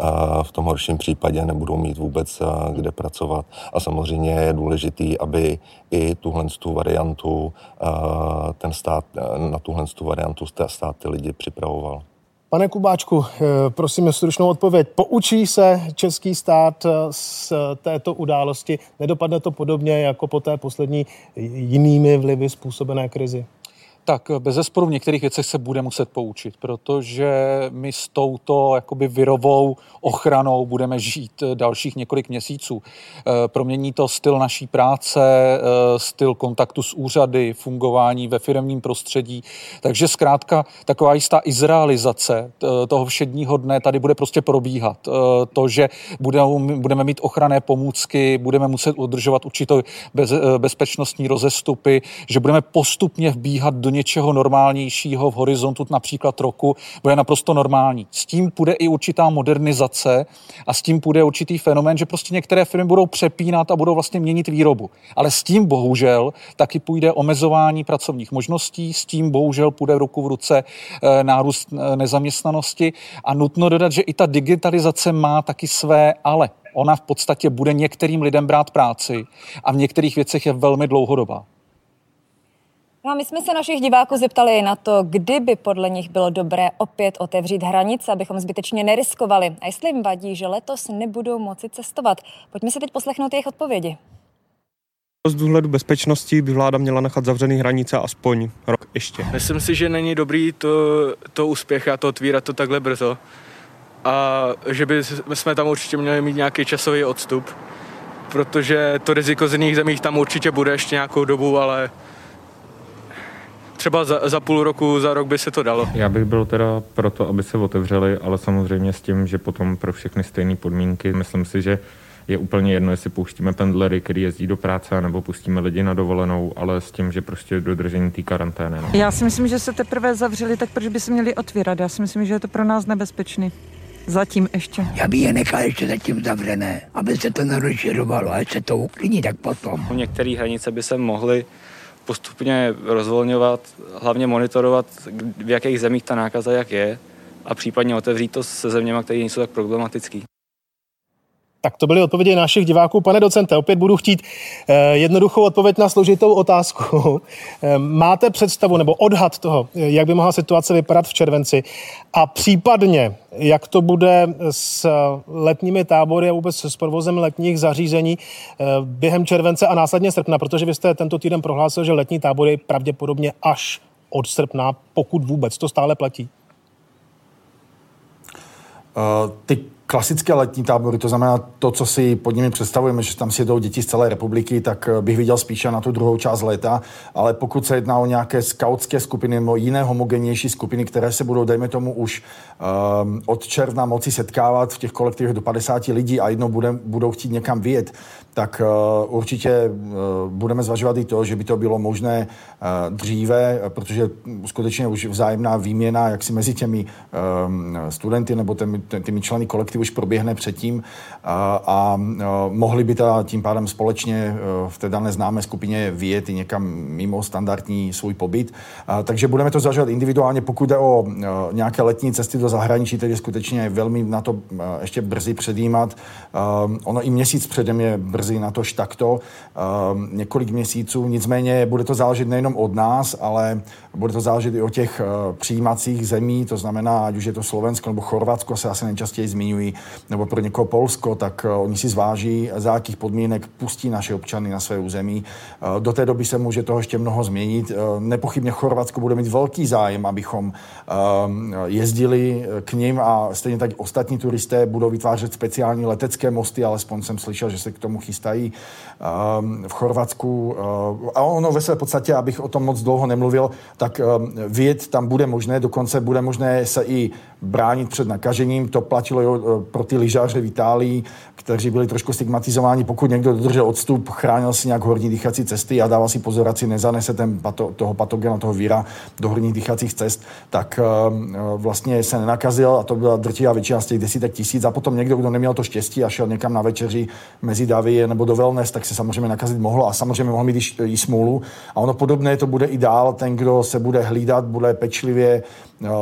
Uh, v tom horším případě nebudou mít vůbec uh, kde pracovat. A samozřejmě je důležitý, aby i tuhle tu variantu ten stát, na tuhle tu variantu stát ty lidi připravoval. Pane Kubáčku, eh, prosím stručnou odpověď. Poučí se český stát eh, z této události? Nedopadne to podobně jako po té poslední jinými vlivy způsobené krizi? Tak bez zesporu v některých věcech se bude muset poučit, protože my s touto jakoby virovou ochranou budeme žít dalších několik měsíců. Eh, promění to styl naší práce, eh, styl kontaktu s úřady, fungování ve firmním prostředí. Takže zkrátka taková jistá izraelizace eh, toho všedního dne tady bude prostě probíhat. To, že budeme mít ochranné pomůcky, budeme muset udržovat určitě bezpečnostní rozestupy, že budeme postupně vbíhat do něčeho normálnějšího v horizontu například roku, bude naprosto normální. S tím půjde i určitá modernizace a s tím půjde určitý fenomén, že prostě některé firmy budou přepínat a budou vlastně měnit výrobu. Ale s tím bohužel taky půjde omezování pracovních možností, s tím bohužel půjde ruku v ruce eh, nárůst eh, nezaměstnanosti a nutno dodat, že i ta digitalizace má taky své ale. Ona v podstatě bude některým lidem brát práci a v některých věcech je velmi dlouhodobá. No a my jsme se našich diváků zeptali na to, kdyby podle nich bylo dobré opět otevřít hranice, abychom zbytečně neriskovali. A jestli jim vadí, že letos nebudou moci cestovat. Pojďme si teď poslechnout jejich odpovědi. Z důhledu bezpečnosti by vláda měla nechat zavřený hranice aspoň rok ještě. Myslím si, že není dobrý to, to úspěch a to otvírat to takhle brzo. A že by jsme tam určitě měli mít nějaký časový odstup, protože to riziko z jiných zemích tam určitě bude ještě nějakou dobu, ale třeba za, za půl roku, za rok by se to dalo. Já bych byl teda pro to, aby se otevřeli, ale samozřejmě s tím, že potom pro všechny stejné podmínky. Myslím si, že je úplně jedno, jestli pouštíme pendlery, který jezdí do práce, nebo pustíme lidi na dovolenou, ale s tím, že prostě dodržení té karantény. No. Já si myslím, že se teprve zavřeli, tak proč by se měli otvírat? Já si myslím, že je to pro nás nebezpečný. Zatím ještě. Já bych je nechal ještě zatím zavřené, aby se to nerozširovalo, a se to uklidní, tak potom. Některé hranice by se mohly postupně rozvolňovat, hlavně monitorovat, v jakých zemích ta nákaza jak je a případně otevřít to se zeměma, které nejsou tak problematický. Tak to byly odpovědi našich diváků. Pane docente, opět budu chtít eh, jednoduchou odpověď na složitou otázku. Eh, máte představu nebo odhad toho, jak by mohla situace vypadat v červenci a případně, jak to bude s letními tábory a vůbec s provozem letních zařízení eh, během července a následně srpna, protože vy jste tento týden prohlásil, že letní tábory pravděpodobně až od srpna, pokud vůbec to stále platí. Uh, ty klasické letní tábory, to znamená to, co si pod nimi představujeme, že tam si jedou děti z celé republiky, tak eh, bych viděl spíše na tu druhou část léta. Ale pokud se jedná o nějaké skautské skupiny nebo jiné homogenější skupiny, které se budou, dejme tomu, už um, od června moci setkávat v těch kolektivech do 50 lidí a jednou bude, budou chtít někam vyjet, tak uh, určitě uh, budeme zvažovat i to, že by to bylo možné uh, dříve, protože skutečně už vzájemná výměna, jak si mezi těmi um, studenty nebo těmi, těmi členy kolektivu už proběhne předtím a, a mohli by teda tím pádem společně v té dané známé skupině vyjet i někam mimo standardní svůj pobyt. A, takže budeme to zvažovat individuálně, pokud jde o nějaké letní cesty do zahraničí, tedy skutečně velmi na to ještě brzy předjímat. Ono i měsíc předem je brzy na tož takto několik měsíců. Nicméně bude to záležet nejenom od nás, ale bude to záležet i o těch uh, přijímacích zemí, to znamená, ať už je to Slovensko nebo Chorvatsko, se asi nejčastěji zmiňují, nebo pro někoho Polsko, tak uh, oni si zváží, za jakých podmínek pustí naše občany na své území. Uh, do té doby se může toho ještě mnoho změnit. Nepochybně Chorvatsko bude mít velký zájem, abychom uh, jezdili k ním a stejně tak ostatní turisté budou vytvářet speciální letecké mosty, alespoň jsem slyšel, že se k tomu chystají ehm, v Chorvatsku. Eh, a ono ve své podstatě, abych o tom moc dlouho nemluvil, tak ehm, vyjet tam bude možné, dokonce bude možné se i bránit před nakažením. To platilo eh, pro ty lyžaře v Itálii, kteří byli trošku stigmatizováni. Pokud někdo dodržel odstup, chránil si nějak horní dýchací cesty a dával si pozor, si nezanese ten pato, toho patogena, toho víra do horních dýchacích cest, tak ehm, vlastně se nenakazil a to byla drtivá většina z těch desítek tisíc. A potom někdo, kdo neměl to štěstí a šel někam na večeři mezi davy nebo do wellness, tak se samozřejmě nakazit mohlo a samozřejmě mohl mít i smůlu. A ono podobné to bude i dál. Ten, kdo se bude hlídat, bude pečlivě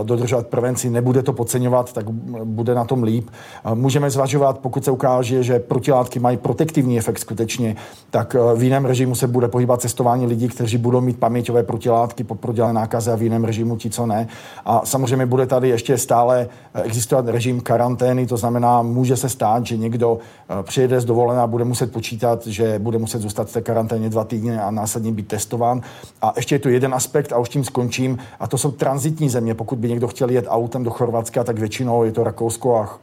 dodržovat prevenci, nebude to podceňovat, tak bude na tom líp. Můžeme zvažovat, pokud se ukáže, že protilátky mají protektivní efekt skutečně, tak v jiném režimu se bude pohybovat cestování lidí, kteří budou mít paměťové protilátky po prodělané nákaze a v jiném režimu ti, co ne. A samozřejmě bude tady ještě stále existovat režim karantény, to znamená, může se stát, že někdo přijede z dovolená a bude muset počítat, že bude muset zůstat v té karanténě dva týdny a následně být testován. A ještě je tu jeden aspekt a už tím skončím, a to jsou transitní země. Pokud by někdo chtěl jet autem do Chorvatska, tak většinou je to Rakousko a,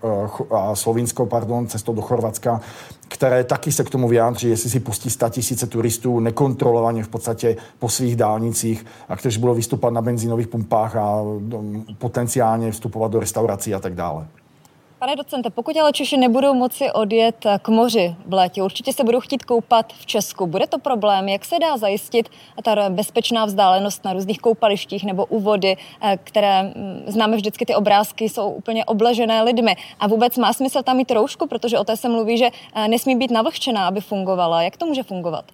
a Slovinsko, pardon, cestou do Chorvatska, které taky se k tomu vyjádří, jestli si pustí 100 tisíce turistů nekontrolovaně v podstatě po svých dálnicích, a kteří budou vystupat na benzínových pumpách a potenciálně vstupovat do restaurací a tak dále. Pane docente, pokud ale Češi nebudou moci odjet k moři v létě, určitě se budou chtít koupat v Česku. Bude to problém? Jak se dá zajistit ta bezpečná vzdálenost na různých koupalištích nebo u vody, eh, které mm, známe vždycky ty obrázky, jsou úplně obležené lidmi. A vůbec má smysl tam mít roušku, protože o té se mluví, že eh, nesmí být navlhčená, aby fungovala. Jak to může fungovat?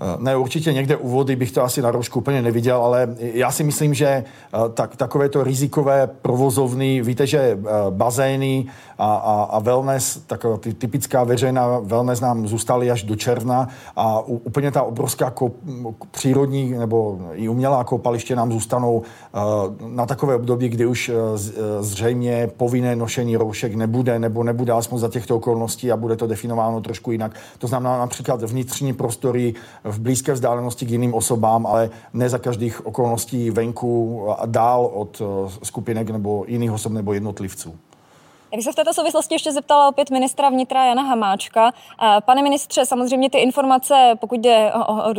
Eh, ne, určitě někde u vody bych to asi na rožku úplně neviděl, ale já si myslím, že eh, tak, takové to rizikové provozovny, víte, že eh, bazény a, a, a wellness, taková ty typická veřejná wellness nám zůstaly až do června a úplně ta obrovská kop, přírodní nebo i umělá koupaliště nám zůstanou na takové období, kdy už zřejmě povinné nošení roušek nebude, nebo nebude aspoň za těchto okolností a bude to definováno trošku jinak. To znamená například vnitřní prostory v blízké vzdálenosti k jiným osobám, ale ne za každých okolností venku a dál od eh, skupinek nebo jiných osob nebo jednotlivců. Já bych se v této souvislosti ještě zeptala opět ministra vnitra Jana Hamáčka. Eh, pane ministře, samozřejmě ty informace, pokud jde o, o,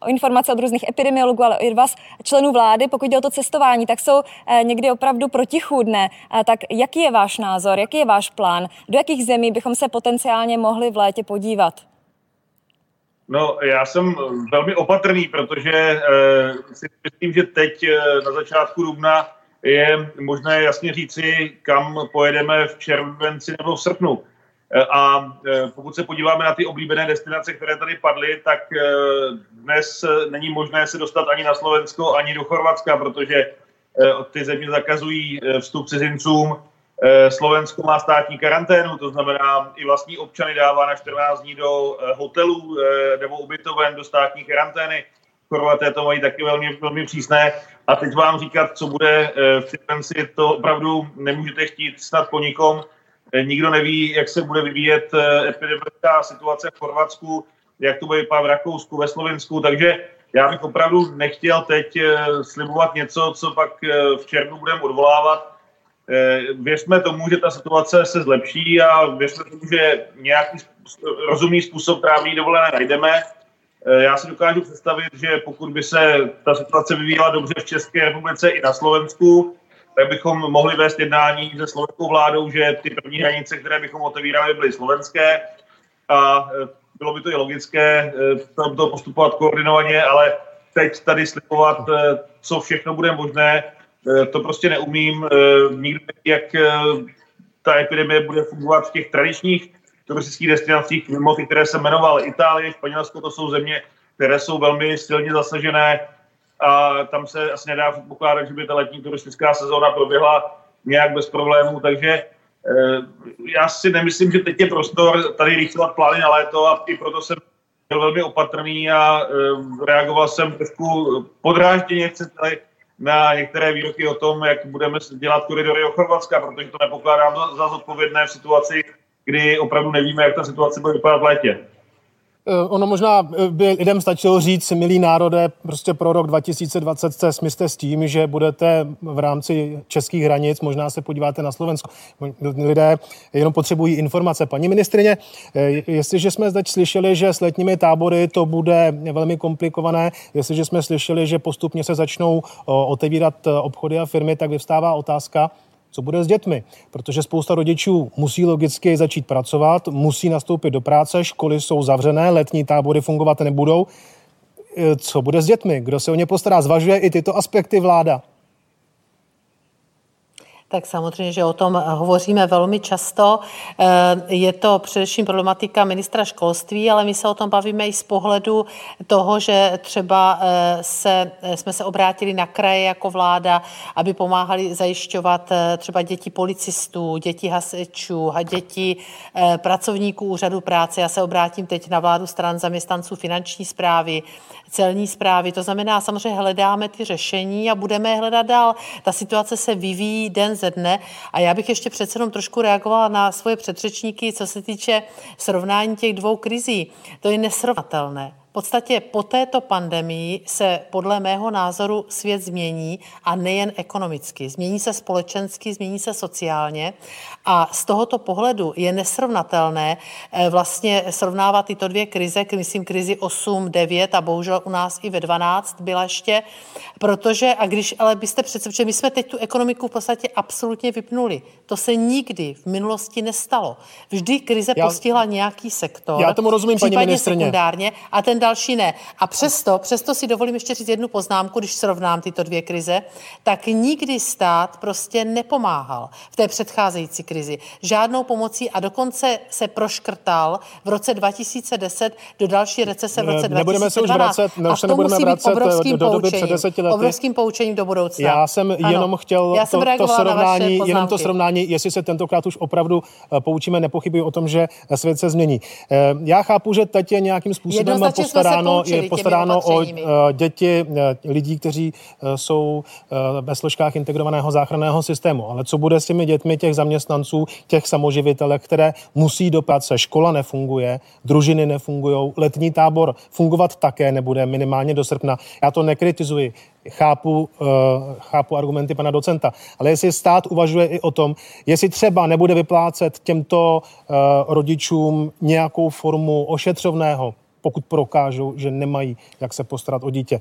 o, informace od různých epidemiologů, ale i vás členů vlády, pokud jde o to cestování, tak jsou eh, někdy opravdu protichůdné. Tak jaký je váš názor, jaký je váš plán? Do jakých zemí bychom se potenciálně mohli v létě podívat? No, já jsem velmi opatrný, protože e, si myslím, že teď e, na začátku dubna je možné jasně říci, kam pojedeme v červenci nebo v srpnu. E, a e, pokud se podíváme na ty oblíbené destinace, které tady padly, tak e, dnes není možné se dostat ani na Slovensko, ani do Chorvatska, protože e, ty země zakazují vstup cizincům Slovensko má státní karanténu, to znamená, i vlastní občany dává na 14 dní do eh, hotelů eh, nebo ubytoven do státní karantény. Chorvaté to mají taky velmi, velmi přísné. A teď vám říkat, co bude v červenci, to opravdu nemůžete chtít snad po nikom. Nikdo neví, jak se bude vyvíjet epidemická situace v Chorvatsku, jak to bude vypadat v Rakousku, ve Slovensku, takže já bych opravdu nechtěl teď slibovat něco, co pak v červnu budeme odvolávat Eh, věřme tomu, že ta situace se zlepší a věřme tomu, že nějaký rozumný způsob trávní dovolené najdeme. Eh, já si dokážu představit, že pokud by se ta situace vyvíjela dobře v České republice i na Slovensku, tak bychom mohli vést jednání se slovenskou vládou, že ty první hranice, které bychom otevírali, byly slovenské a eh, bylo by to i logické tam to postupovat koordinovaně, ale teď tady slibovat, co všechno bude možné, Eh, to prostě neumím. Eh, nikdo jak eh, ta epidemie bude fungovat v těch tradičních turistických destinacích, mimo ty, které se jmenoval Itálie, Španělsko, to jsou země, které jsou velmi silně zasažené a tam se asi nedá předpokládat, že by ta letní turistická sezóna proběhla nějak bez problémů, takže já si nemyslím, že teď je prostor tady rychlovat plány na léto a i proto jsem byl velmi opatrný a reagoval jsem trošku podrážděně, chcete na některé výroky o tom, jak budeme dělat koridory o Chorvatska, protože to nepokládám za zodpovědné v situaci, kdy opravdu nevíme, jak ta situace bude vypadat v létě. Eh, ono možná eh, by lidem stačilo říct, milý národe, prostě pro rok 2020 se smyste s tím, že budete v rámci českých hranic, možná se podíváte na Slovensko. Lidé jenom potřebují informace. Paní ministrině, eh, jestliže jsme zde slyšeli, že s letními tábory to bude velmi komplikované, jestliže jsme slyšeli, že postupně se začnou otevírat obchody a firmy, tak vyvstává otázka, co bude s dětmi, protože spousta rodičů musí logicky začít pracovat, musí nastoupit do práce, školy jsou zavřené, letní tábory fungovat nebudou. E, co bude s dětmi? Kdo se o ně postará? Zvažuje i tyto aspekty vláda? Tak samozřejmě, že o tom hovoříme velmi často. Eh, je to především problematika ministra školství, ale my se o tom bavíme i z pohledu toho, že třeba eh, se, eh, jsme se obrátili na kraje jako vláda, aby pomáhali zajišťovat třeba děti policistů, děti hasičů a děti pracovníků úřadu práce. Já se obrátím teď na vládu stran zaměstnanců finanční zprávy, celní zprávy. To znamená, samozřejmě hledáme ty řešení a budeme je hledat dál. Ta situace se vyvíjí den ze dne a já bych ještě přece jenom trošku reagovala na svoje předřečníky, co se týče srovnání těch dvou krizí. To je nesrovnatelné podstatě po této pandemii se podle mého názoru svět změní a nejen ekonomicky. Změní se společensky, změní se sociálně a z tohoto pohledu je nesrovnatelné eh, vlastně srovnávat tyto dvě krize, myslím krizi 8, 9 a bohužel u nás i ve 12 byla ještě, protože, a když ale byste přece, protože my jsme teď tu ekonomiku v podstatě absolutně vypnuli. To se nikdy v minulosti nestalo. Vždy krize já, postihla nějaký sektor. Já tomu rozumím, paní ministrně. sekundárně a ten další ne. A přesto, přesto si dovolím ještě říct jednu poznámku, když srovnám tyto dvě krize, tak nikdy stát prostě nepomáhal v té předcházející krizi. Žádnou pomocí a dokonce se proškrtal v roce 2010 do další recese v roce 2012. Nebudeme se už vracet, ne, už se nebudeme vracet obrovským do, do doby před deseti lety. Obrovským poučením do budoucna. Já jsem ano. jenom chtěl Já to, to srovnání, jenom to srovnání, jestli se tentokrát už opravdu eh, poučíme, nepochybuji o tom, že svět se změní. Eh, já chápu, že teď je nějakým způsobem postaráno, je postaráno o uh, děti uh, lidí, kteří uh, jsou ve složkách integrovaného záchranného systému. Ale co bude s těmi dětmi těch zaměstnanců, těch samoživitelek, které musí do práce? Škola nefunguje, družiny nefungují, letní tábor fungovat také nebude minimálně do srpna. Já to nekritizuji chápu, chápu argumenty pana docenta, ale jestli stát uvažuje i o tom, jestli třeba nebude vyplácet těmto rodičům nějakou formu ošetřovného, pokud prokážou, že nemají jak se postarat o dítě.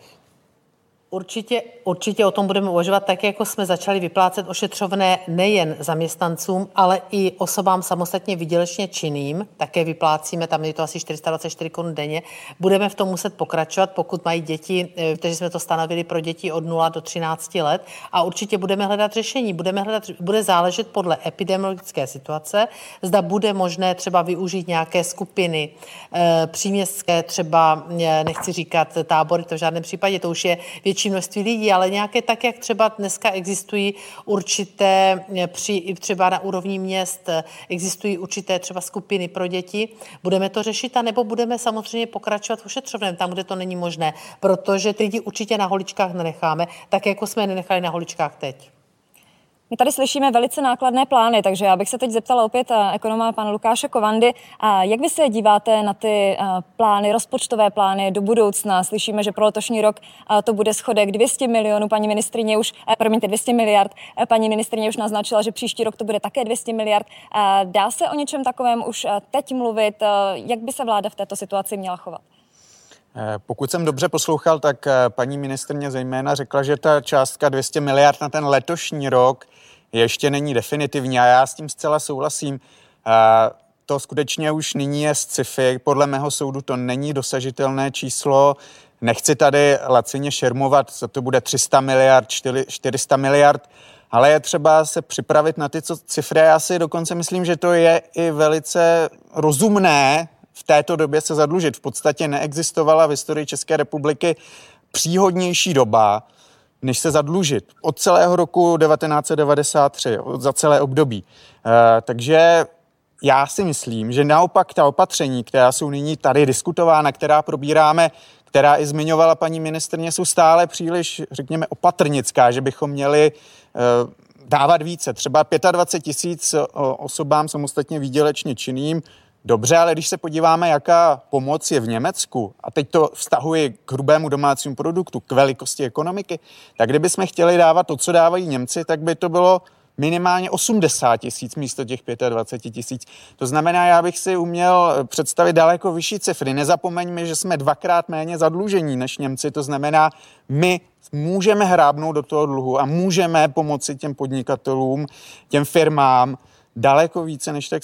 Určitě, určitě o tom budeme uvažovat, tak jako jsme začali vyplácet ošetřovné nejen zaměstnancům, ale i osobám samostatně vydělečně činným. Také vyplácíme, tam je to asi 424 korun denně. Budeme v tom muset pokračovat, pokud mají děti, eh, kteří jsme to stanovili pro děti od 0 do 13 let. A určitě budeme hledat řešení. Budeme hledat, bude záležet podle epidemiologické situace, zda bude možné třeba využít nějaké skupiny e, příměstské, třeba, eh, nechci říkat tábory, to v žádném případě, to už je větší větší množství lidí, ale nějaké tak, jak třeba dneska existují určité, eh, při, třeba na úrovni měst, eh, existují určité třeba skupiny pro děti. Budeme to řešit, anebo budeme samozřejmě pokračovat v ošetřovném tam, kde to není možné, protože ty lidi určitě na holičkách nenecháme, tak jako jsme je nenechali na holičkách teď. My tady slyšíme velice nákladné plány, takže já bych se teď zeptala opět eh, ekonoma pana Lukáše Kovandy. A jak vy se díváte na ty eh, plány, rozpočtové plány do budoucna? Slyšíme, že pro letošní rok eh, to bude schodek 200 milionů. Paní ministrině už, promiňte, 200 miliard. Paní ministrině už naznačila, že příští rok to bude také 200 miliard. Dá se o něčem takovém už teď mluvit? Jak by se vláda v této situaci měla chovat? Pokud jsem dobře poslouchal, tak paní ministrně zejména řekla, že ta částka 200 miliard na ten letošní rok ještě není definitivní a já s tím zcela souhlasím. To skutečně už nyní je sci-fi. Podle mého soudu to není dosažitelné číslo. Nechci tady lacině šermovat, co to bude 300 miliard, 400 miliard, ale je třeba se připravit na ty co cifry. Já si dokonce myslím, že to je i velice rozumné v této době se zadlužit. V podstatě neexistovala v historii České republiky příhodnější doba, než se zadlužit. Od celého roku 1993, za celé období. E, takže já si myslím, že naopak ta opatření, která jsou nyní tady diskutována, která probíráme, která i zmiňovala paní ministrně, jsou stále příliš, řekněme, opatrnická, že bychom měli e, dávat více. Třeba 25 tisíc osobám samostatně výdělečně činným, Dobře, ale když se podíváme, jaká pomoc je v Německu, a teď to vztahuji k hrubému domácímu produktu, k velikosti ekonomiky, tak kdybychom chtěli dávat to, co dávají Němci, tak by to bylo minimálně 80 tisíc místo těch 25 tisíc. To znamená, já bych si uměl představit daleko vyšší cifry. Nezapomeňme, že jsme dvakrát méně zadlužení než Němci. To znamená, my můžeme hrábnout do toho dluhu a můžeme pomoci těm podnikatelům, těm firmám, daleko více, než tak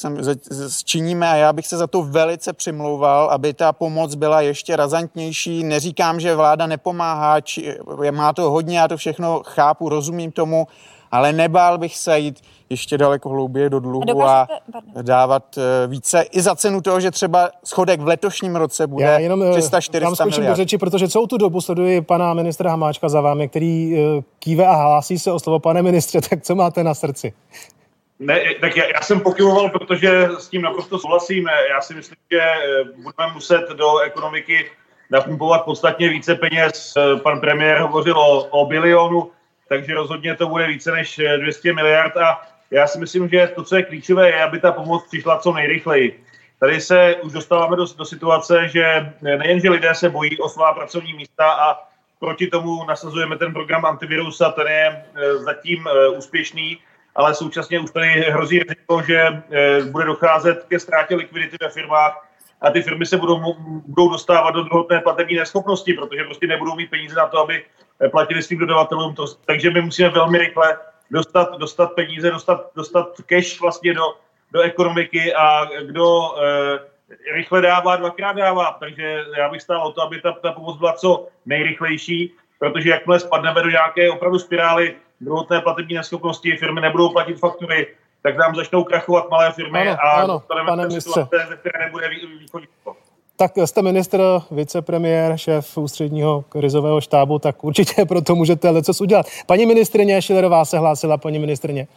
činíme a já bych se za to velice přimlouval, aby ta pomoc byla ještě razantnější. Neříkám, že vláda nepomáhá, či, má to hodně, já to všechno chápu, rozumím tomu, ale nebál bych se jít ještě daleko hlouběji do dluhu a, dokážete, a dávat eh, více i za cenu toho, že třeba schodek v letošním roce bude Já jenom 300-400 vám skočím do miliard. řeči, protože celou tu dobu sleduji pana ministra Hamáčka za vámi, který eh, kýve a hlásí se o slovo. Pane ministře, tak co máte na srdci? Ne, tak já, já jsem pokyvoval, protože s tím naprosto souhlasím. Já si myslím, že eh, budeme muset do ekonomiky napumpovat podstatně více peněz. Eh, Pan premiér hovořil o, o bilionu, takže rozhodně to bude více než eh, 200 miliard a já si myslím, že to, co je klíčové, je, aby ta pomoc přišla co nejrychleji. Tady se už dostáváme do, do situace, že nejen, že lidé se bojí o svá pracovní místa a proti tomu nasazujeme ten program antivirus a ten je eh, zatím eh, úspěšný, ale současně už tady hrozí riziko, že eh, bude docházet ke ztrátě likvidity ve firmách a ty firmy se budou, budou dostávat do druhotné platební neschopnosti, protože prostě nebudou mít peníze na to, aby eh, platili svým dodavatelům. To, takže my musíme velmi rychle dostat, dostat peníze, dostat, dostat cash vlastně do, do ekonomiky a kdo eh, rychle dává, dvakrát dává. Takže já bych stál o to, aby ta, ta pomoc byla co nejrychlejší, protože jakmile spadneme do nějaké opravdu spirály druhotné platební neschopnosti, firmy nebudou platit faktury, tak nám začnou krachovat malé firmy Ano, a ano, pane ministře. situace, ze které nebude vý- východisko. Tak jste ministr, vicepremiér, šéf ústředního krizového štábu, tak určitě proto můžete lecos udělat. Paní ministrině Šilerová se hlásila, paní ministrině.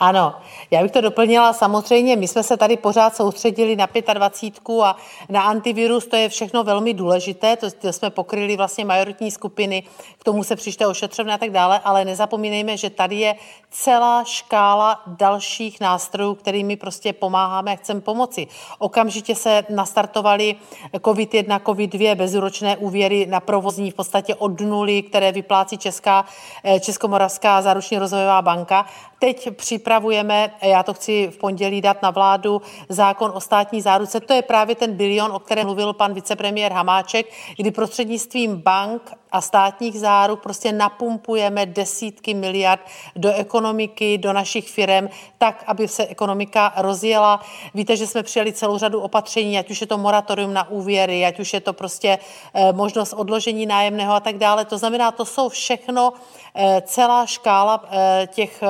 Ano, já bych to doplnila. Samozřejmě, my jsme se tady pořád soustředili na 25 a na antivirus, to je všechno velmi důležité, to, jsme pokryli vlastně majoritní skupiny, k tomu se přište ošetřovné a tak dále, ale nezapomínejme, že tady je celá škála dalších nástrojů, kterými prostě pomáháme a chceme pomoci. Okamžitě se nastartovaly COVID-1, COVID-2, bezúročné úvěry na provozní v podstatě od nuly, které vyplácí Česká, eh, Českomoravská záruční rozvojová banka. Teď připravujeme, já to chci v pondělí dát na vládu, zákon o státní záruce. To je právě ten bilion, o kterém mluvil pan vicepremiér Hamáček, kdy prostřednictvím bank a státních záruk prostě napumpujeme desítky miliard do ekonomiky, do našich firm, tak, aby se ekonomika rozjela. Víte, že jsme přijali celou řadu opatření, ať už je to moratorium na úvěry, ať už je to prostě eh, možnost odložení nájemného a tak dále. To znamená, to jsou všechno eh, celá škála eh, těch,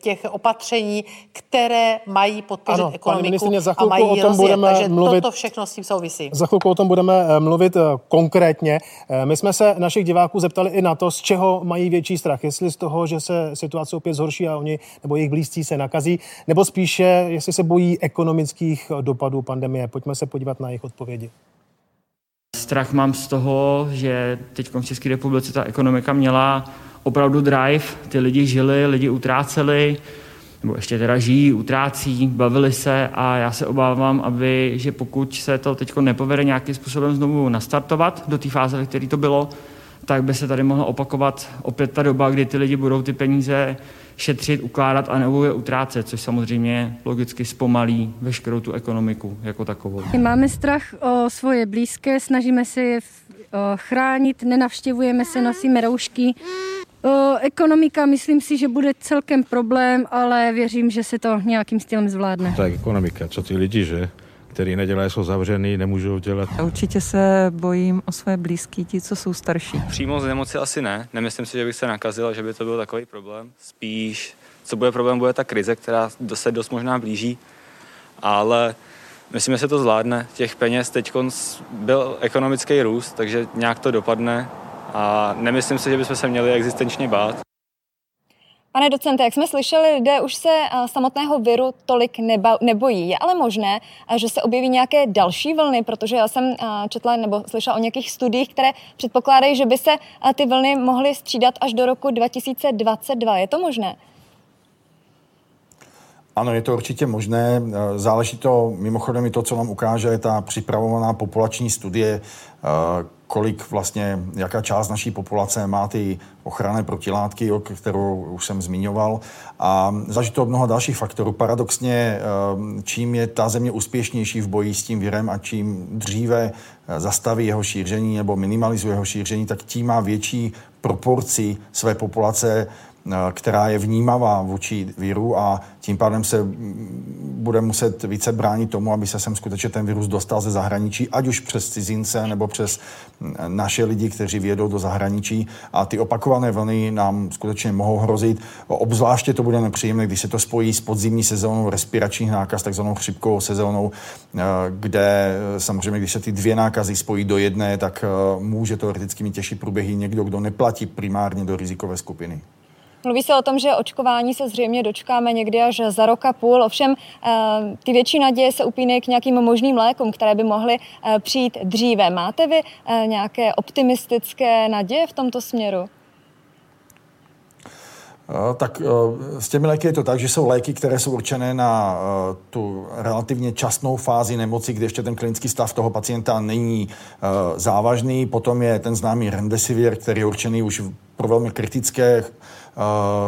těch opatření, které mají podpořit Ano, ekonomiku za a mají o tom rozjet. budeme Takže mluvit. toto všechno s tím souvisí. Za chvilku o tom budeme mluvit konkrétně. My jsme se našich diváků zeptali i na to, z čeho mají větší strach. Jestli z toho, že se situace opět zhorší a oni nebo jejich blízcí se nakazí, nebo spíše, jestli se bojí ekonomických dopadů pandemie. Pojďme se podívat na jejich odpovědi. Strach mám z toho, že teď v České republice ta ekonomika měla opravdu drive, ty lidi žili, lidi utráceli, nebo ještě teda žijí, utrácí, bavili se a já se obávám, aby, že pokud se to teď nepovede nějakým způsobem znovu nastartovat do té fáze, ve které to bylo, tak by se tady mohla opakovat opět ta doba, kdy ty lidi budou ty peníze šetřit, ukládat a nebo je utrácet, což samozřejmě logicky zpomalí veškerou tu ekonomiku jako takovou. Máme strach o svoje blízké, snažíme se je o, chránit, nenavštěvujeme se, nosíme roušky. O, ekonomika, myslím si, že bude celkem problém, ale věřím, že se to nějakým stylem zvládne. Tak ekonomika, co ty lidi, že? Který nedělají, jsou zavřený, nemůžou dělat. Určitě se bojím o své blízké, ti, co jsou starší. Přímo z nemoci asi ne. Nemyslím si, že bych se nakazil, a že by to byl takový problém. Spíš, co bude problém, bude ta krize, která se dost možná blíží. Ale myslím, že se to zvládne. Těch peněz teď byl ekonomický růst, takže nějak to dopadne. A nemyslím si, že bychom se měli existenčně bát. Pane docente, jak jsme slyšeli, lidé už se eh, samotného viru tolik neba, nebojí. Je ale možné, eh, že se objeví nějaké další vlny, protože já jsem eh, četla nebo slyšela o nějakých studiích, které předpokládají, že by se ty vlny mohly střídat až do roku 2022. Je to možné? Ano, je to určitě možné. Záleží to, mimochodem i to, co nám ukáže ta připravovaná populační studie, kolik vlastně, jaká část naší populace má ty ochranné protilátky, o kterou už jsem zmiňoval. A záleží to od mnoha dalších faktorů. Paradoxně, eh, čím je ta země úspěšnější v boji s tím virem a čím dříve eh, zastaví jeho šíření nebo minimalizuje jeho šíření, tak tím má větší proporci své populace která je vnímavá vůči víru a tím pádem se bude muset více bránit tomu, aby se sem skutečně ten virus dostal ze zahraničí, ať už přes cizince nebo přes naše lidi, kteří vědou do zahraničí. A ty opakované vlny nám skutečně mohou hrozit. Obzvláště to bude nepříjemné, když se to spojí s podzimní sezónou respiračních nákaz, takzvanou chřipkovou sezónou, kde samozřejmě, když se ty dvě nákazy spojí do jedné, tak může teoreticky mít těžší průběhy někdo, kdo neplatí primárně do rizikové skupiny. Mluví se o tom, že očkování se zřejmě dočkáme někdy až za rok a půl, ovšem eh, ty větší naděje se upínají k nějakým možným lékům, které by mohly eh, přijít dříve. Máte vy eh, nějaké optimistické naděje v tomto směru? Tak s těmi léky je to tak, že jsou léky, které jsou určené na tu relativně časnou fázi nemoci, kde ještě ten klinický stav toho pacienta není závažný. Potom je ten známý remdesivir, který je určený už pro velmi kritické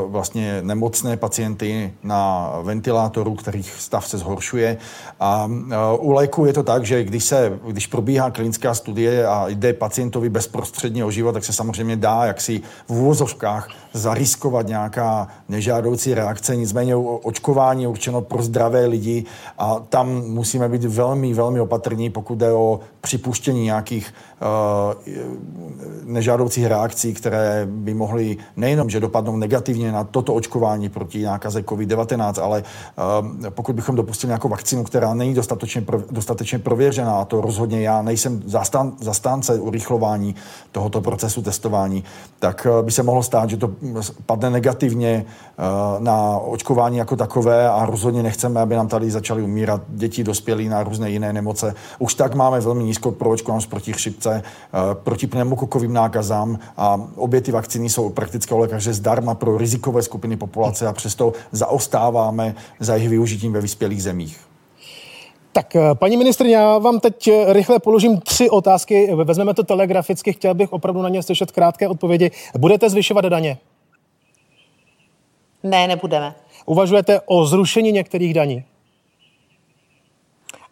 vlastně nemocné pacienty na ventilátoru, kterých stav se zhoršuje. A u léku je to tak, že když, se, když probíhá klinická studie a jde pacientovi bezprostředně o život, tak se samozřejmě dá jaksi v úvozovkách zariskovat nějaká nežádoucí reakce. Nicméně očkování je určeno pro zdravé lidi a tam musíme být velmi, velmi opatrní, pokud jde o připuštění nějakých uh, nežádoucích reakcí, které by mohly nejenom, že dopadnou negativně na toto očkování proti nákaze COVID-19, ale uh, pokud bychom dopustili nějakou vakcínu, která není dostatečně, pro, dostatečně prověřená, a to rozhodně já nejsem zastán, zastánce urychlování tohoto procesu testování, tak uh, by se mohlo stát, že to padne negativně na očkování jako takové a rozhodně nechceme, aby nám tady začaly umírat děti, dospělí na různé jiné nemoce. Už tak máme velmi nízkou proočkovanost proti chřipce, proti pneumokokovým nákazám a obě ty vakcíny jsou prakticky lékaře zdarma pro rizikové skupiny populace a přesto zaostáváme za jejich využitím ve vyspělých zemích. Tak, paní ministrině, já vám teď rychle položím tři otázky. Vezmeme to telegraficky, chtěl bych opravdu na ně slyšet krátké odpovědi. Budete zvyšovat daně? Ne, nebudeme. Uvažujete o zrušení některých daní?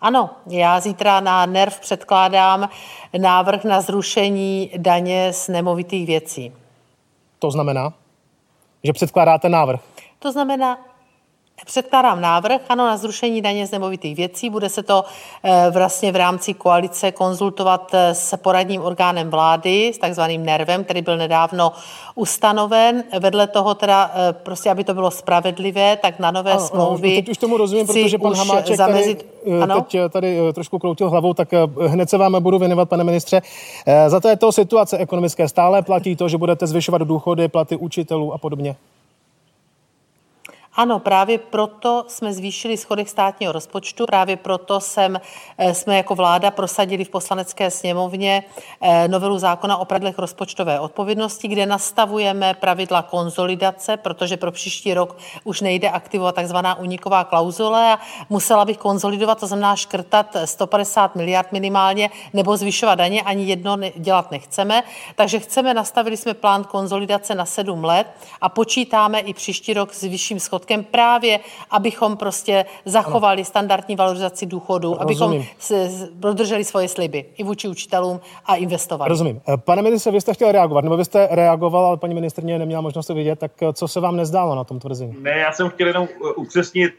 Ano, já zítra na NERV předkládám návrh na zrušení daně z nemovitých věcí. To znamená, že předkládáte návrh? To znamená, Předkládám návrh, ano, na zrušení daně z nemovitých věcí. Bude se to eh, vlastně v rámci koalice konzultovat eh, s poradním orgánem vlády, s takzvaným NERVem, který byl nedávno ustanoven. Vedle toho teda, eh, prostě aby to bylo spravedlivé, tak na nové ano, smlouvy... Ano, teď už tomu rozumím, protože pan Hamáček zamezit... tady, ano? teď tady trošku kroutil hlavou, tak hned se vám budu věnovat, pane ministře. Za této situace ekonomické stále platí to, že budete zvyšovat důchody, platy učitelů a podobně? Ano, právě proto jsme zvýšili schodek státního rozpočtu, právě proto jsem, eh, jsme jako vláda prosadili v poslanecké sněmovně eh, novelu zákona o pravidlech rozpočtové odpovědnosti, kde nastavujeme pravidla konzolidace, protože pro příští rok už nejde aktivovat takzvaná uniková klauzule a musela bych konzolidovat, to znamená škrtat 150 miliard minimálně nebo zvyšovat daně, ani jedno dělat nechceme. Takže chceme, nastavili jsme plán konzolidace na sedm let a počítáme i příští rok s vyšším schodkem schodkem právě, abychom prostě zachovali ano. standardní valorizaci důchodu, abychom dodrželi svoje sliby i vůči učitelům a investovali. Rozumím. Eh, pane ministře, vy jste chtěl reagovat, nebo vy jste reagoval, ale paní ministrně neměla možnost to vidět, tak eh, co se vám nezdálo na tom tvrzení? Ne, já jsem chtěl jenom eh, upřesnit,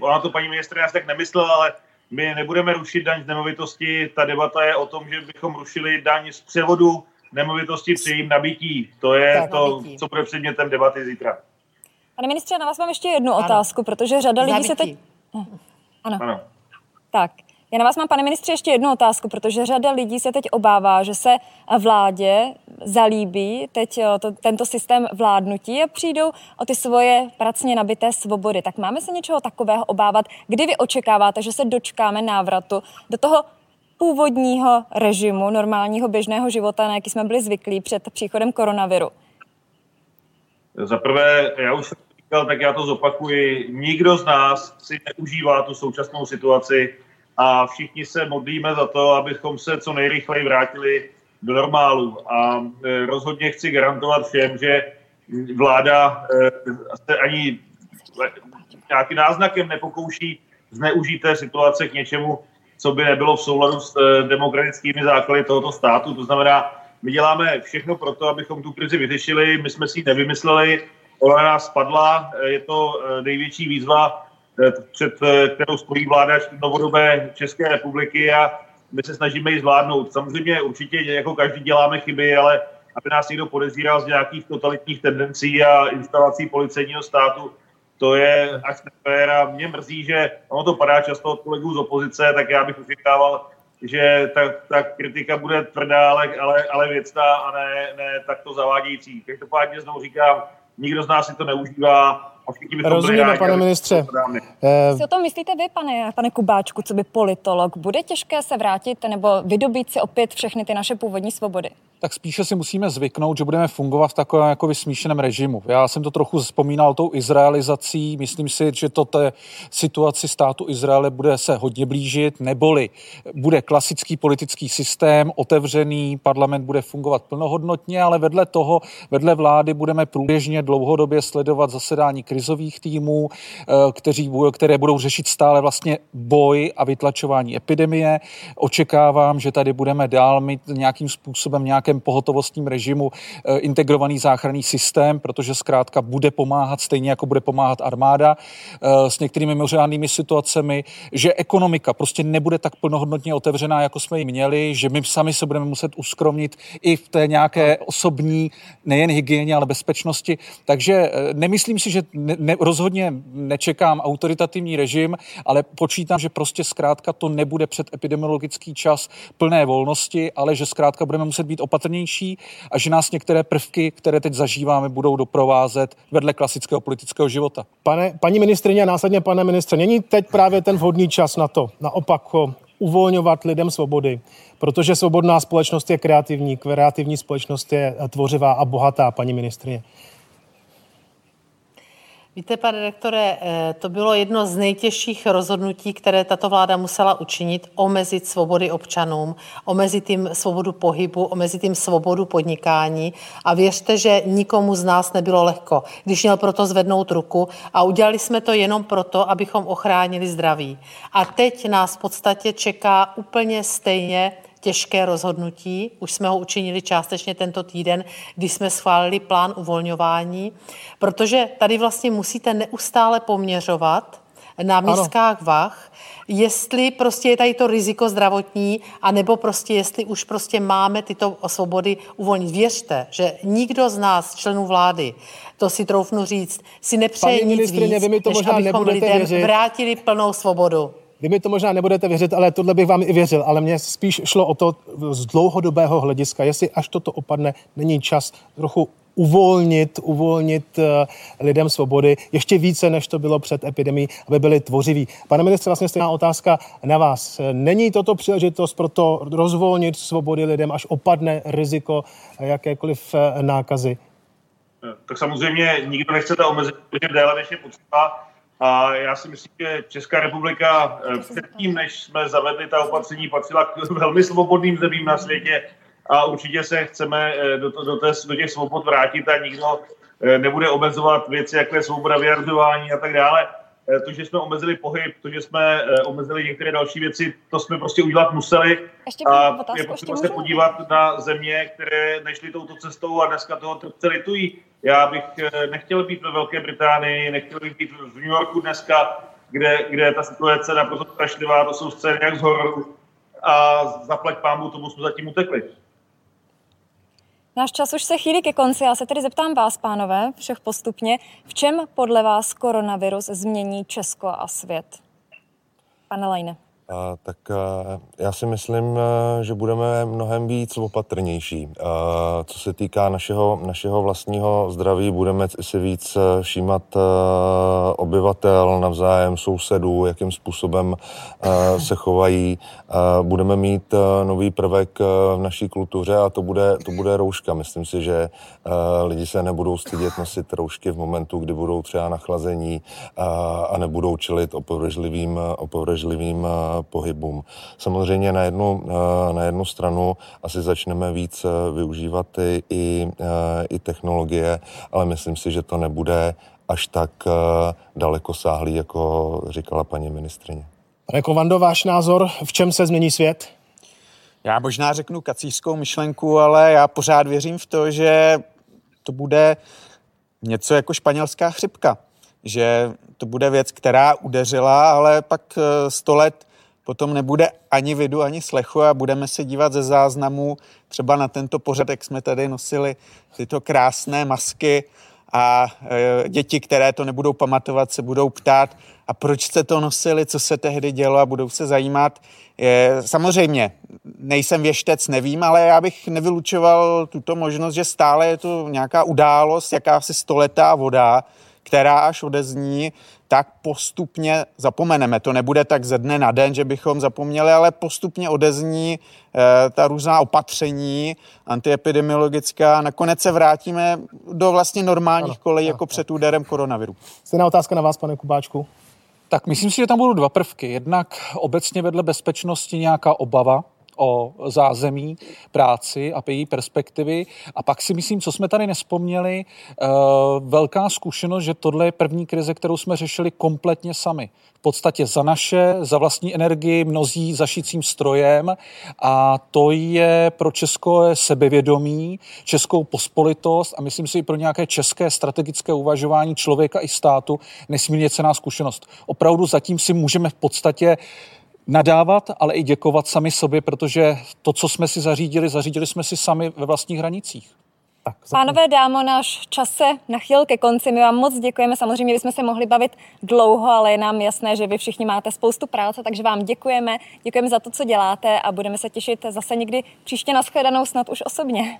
ona to paní ministrně asi tak nemyslela, ale my nebudeme rušit daň z nemovitosti. Ta debata je o tom, že bychom rušili daň z převodu nemovitosti při jejím nabití. To je tak, to, nabití. co bude předmětem debaty zítra. Pane ministře, na vás mám ještě jednu ano. otázku, protože řada lidí se teď... Ano. ano. Tak, já na vás mám, pane ministře, ještě jednu otázku, protože řada lidí se teď obává, že se vládě zalíbí teď eh, to, tento systém vládnutí a přijdou o ty svoje pracně nabité svobody. Tak máme se něčeho takového obávat? Kdy vy očekáváte, že se dočkáme návratu do toho původního režimu, normálního běžného života, na jaký jsme byli zvyklí před příchodem koronaviru? Za prvé, já už jsem říkal, tak já to zopakuji. Nikdo z nás si neužívá tu současnou situaci a všichni se modlíme za to, abychom se co nejrychleji vrátili do normálu. A e, rozhodně chci garantovat všem, že vláda e, se ani nějakým náznakem nepokouší zneužít té situace k něčemu, co by nebylo v souladu s e, demokratickými základy tohoto státu. To znamená, my děláme všechno pro to, abychom tu krizi vyřešili. My jsme si ji nevymysleli. Olena spadla. Je to největší výzva, před kterou stojí vláda novodobé České republiky a my se snažíme ji zvládnout. Samozřejmě určitě jako každý děláme chyby, ale aby nás někdo podezíral z nějakých totalitních tendencí a instalací policejního státu, to je až nefér a mě mrzí, že ono to padá často od kolegů z opozice, tak já bych očekával, že ta, ta kritika bude tvrdá, ale, ale, ale věcná a ne, ne takto zavádějící. Každopádně znovu říkám, nikdo z nás si to neužívá Rozumíme, pane ministře. Eh, Co o tom myslíte vy, pane, pane Kubáčku, co by politolog? Bude těžké se vrátit nebo vydobít si opět všechny ty naše původní svobody? Tak spíše si musíme zvyknout, že budeme fungovat v takovém jako vysmíšeném režimu. Já jsem to trochu vzpomínal tou izraelizací. Myslím si, že to té situaci státu Izraele bude se hodně blížit, neboli bude klasický politický systém, otevřený, parlament bude fungovat plnohodnotně, ale vedle toho, vedle vlády budeme průběžně dlouhodobě sledovat zasedání krizových týmů, eh, kteří, které budou řešit stále vlastně boj a vytlačování epidemie. Očekávám, že tady budeme dál mít nějakým způsobem nějaké nějakém pohotovostním režimu eh, integrovaný záchranný systém, protože zkrátka bude pomáhat stejně jako bude pomáhat armáda eh, s některými mimořádnými situacemi, že ekonomika prostě nebude tak plnohodnotně otevřená, jako jsme ji měli, že my sami se budeme muset uskromnit i v té nějaké osobní, nejen hygieně, ale bezpečnosti. Takže eh, nemyslím si, že ne, ne, rozhodně nečekám autoritativní režim, ale počítám, že prostě zkrátka to nebude před epidemiologický čas plné volnosti, ale že zkrátka budeme muset být opatrní opatrnější a že nás některé prvky, které teď zažíváme, budou doprovázet vedle klasického politického života. Pane, paní ministrině a následně pane ministře, není teď právě ten vhodný čas na to, naopak uvolňovat lidem svobody, protože svobodná společnost je kreativní, kreativní společnost je tvořivá a bohatá, paní ministrině. Víte, pane rektore, eh, to bylo jedno z nejtěžších rozhodnutí, které tato vláda musela učinit, omezit svobody občanům, omezit jim svobodu pohybu, omezit jim svobodu podnikání a věřte, že nikomu z nás nebylo lehko, když měl proto zvednout ruku a udělali jsme to jenom proto, abychom ochránili zdraví. A teď nás v podstatě čeká úplně stejně těžké rozhodnutí. Už jsme ho učinili částečně tento týden, kdy jsme schválili plán uvolňování, protože tady vlastně musíte neustále poměřovat na mískách vach, jestli prostě je tady to riziko zdravotní, anebo prostě jestli už prostě máme tyto svobody uvolnit. Věřte, že nikdo z nás, členů vlády, to si troufnu říct, si nepřeje nic víc, vy mi to než možná abychom lidem věřit. vrátili plnou svobodu. Vy mi to možná nebudete věřit, ale tohle bych vám i věřil, ale mně spíš šlo o to z dlouhodobého hlediska, jestli až toto opadne, není čas trochu uvolnit, uvolnit eh, lidem svobody ještě více, než to bylo před epidemí, aby byli tvořiví. Pane ministře, vlastně stejná otázka na vás. Není toto příležitost pro to rozvolnit svobody lidem, až opadne riziko jakékoliv eh, nákazy? Tak samozřejmě nikdo nechce to omezit, protože déle než je potřeba. A já si myslím, že Česká republika eh, předtím, než jsme zavedli ta opatření, patřila k velmi svobodným zemím na světě a určitě se chceme eh, do, do, té, do těch svobod vrátit a nikdo eh, nebude omezovat věci, jako je svoboda vyjadřování a tak dále. To, že jsme omezili pohyb, to, že jsme omezili některé další věci, to jsme prostě udělat museli. Ještě a je potřeba se podívat na země, které nešly touto cestou a dneska toho trpce litují. Já bych eh, nechtěl být ve Velké Británii, nechtěl bych být v New Yorku dneska, kde, kde ta situace naprosto strašlivá, to jsou scény jak z hororu a zaplať pámu, tomu jsme zatím utekli. Náš čas už se chýlí ke konci. Já se tedy zeptám vás, pánové, všech postupně. V čem podle vás koronavirus změní Česko a svět? Pane Lajne. Tak já si myslím, že budeme mnohem víc opatrnější. Co se týká našeho, našeho vlastního zdraví, budeme si víc všímat obyvatel navzájem, sousedů, jakým způsobem se chovají. Budeme mít nový prvek v naší kultuře a to bude, to bude rouška. Myslím si, že lidi se nebudou stydět nosit roušky v momentu, kdy budou třeba nachlazení a nebudou čelit opovržlivým, opovržlivým pohybům. Samozřejmě na jednu, eh, na jednu stranu asi začneme víc eh, využívat i, i, eh, i technologie, ale myslím si, že to nebude až tak daleko sáhlý, jako říkala paní ministrině. Pane Kovando, váš názor, v čem se změní svět? Já možná řeknu kacířskou myšlenku, ale já pořád věřím v to, že to bude něco jako španělská chřipka, že to bude věc, která udeřila, ale pak sto let potom nebude ani vidu, ani slechu a budeme se dívat ze záznamů třeba na tento pořad, jak jsme tady nosili tyto krásné masky a e, děti, které to nebudou pamatovat, se budou ptát, a proč jste to nosili, co se tehdy dělo a budou se zajímat. Samozřejmě, nejsem věštec, nevím, ale já bych nevylučoval tuto možnost, že stále je to nějaká událost, jakási stoletá voda, která až odezní, tak postupně zapomeneme. To nebude tak ze dne na den, že bychom zapomněli, ale postupně odezní e, ta různá opatření antiepidemiologická. Nakonec se vrátíme do vlastně normálních kolejí jako před úderem koronaviru. Stejná otázka na vás, pane Kubáčku. Tak myslím si, že tam budou dva prvky. Jednak obecně vedle bezpečnosti nějaká obava o zázemí, práci a její perspektivy. A pak si myslím, co jsme tady nespomněli, eh, velká zkušenost, že tohle je první krize, kterou jsme řešili kompletně sami. V podstatě za naše, za vlastní energii, mnozí za šicím strojem a to je pro Česko sebevědomí, českou pospolitost a myslím si i pro nějaké české strategické uvažování člověka i státu nesmírně cená zkušenost. Opravdu zatím si můžeme v podstatě nadávat, ale i děkovat sami sobě, protože to, co jsme si zařídili, zařídili jsme si sami ve vlastních hranicích. Tak, Pánové dámo, náš čas se nachyl ke konci. My vám moc děkujeme. Samozřejmě bychom se mohli bavit dlouho, ale je nám jasné, že vy všichni máte spoustu práce, takže vám děkujeme. Děkujeme za to, co děláte a budeme se těšit zase někdy příště na shledanou, snad už osobně.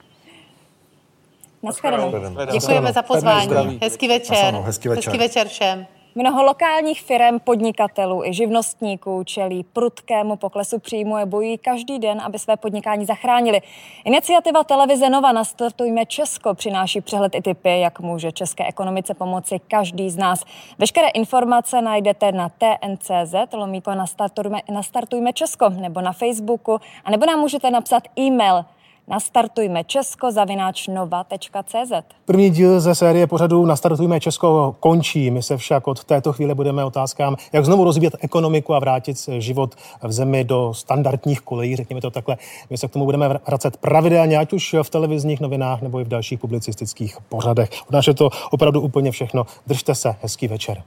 Naschledanou. Děkujeme za pozvání. Hezký večer. Hezký večer. Hezký večer všem. Mnoho lokálních firm, podnikatelů i živnostníků čelí prudkému poklesu příjmu a bojí každý den, aby své podnikání zachránili. Iniciativa televize Nova Nastartujme Česko přináší přehled i typy, jak může české ekonomice pomoci každý z nás. Veškeré informace najdete na tncz, lomíko nastartujme, nastartujme Česko, nebo na Facebooku, a nebo nám můžete napsat e-mail Nastartujme Česko zavináč nova.cz. První díl ze série pořadu Nastartujme Česko končí. My se však od této chvíle budeme otázkám, jak znovu rozvíjet ekonomiku a vrátit život v zemi do standardních kolejí, řekněme to takhle. My se k tomu budeme vracet pravidelně, ať už v televizních novinách nebo i v dalších publicistických pořadech. Od nás je to opravdu úplně všechno. Držte se, hezký večer.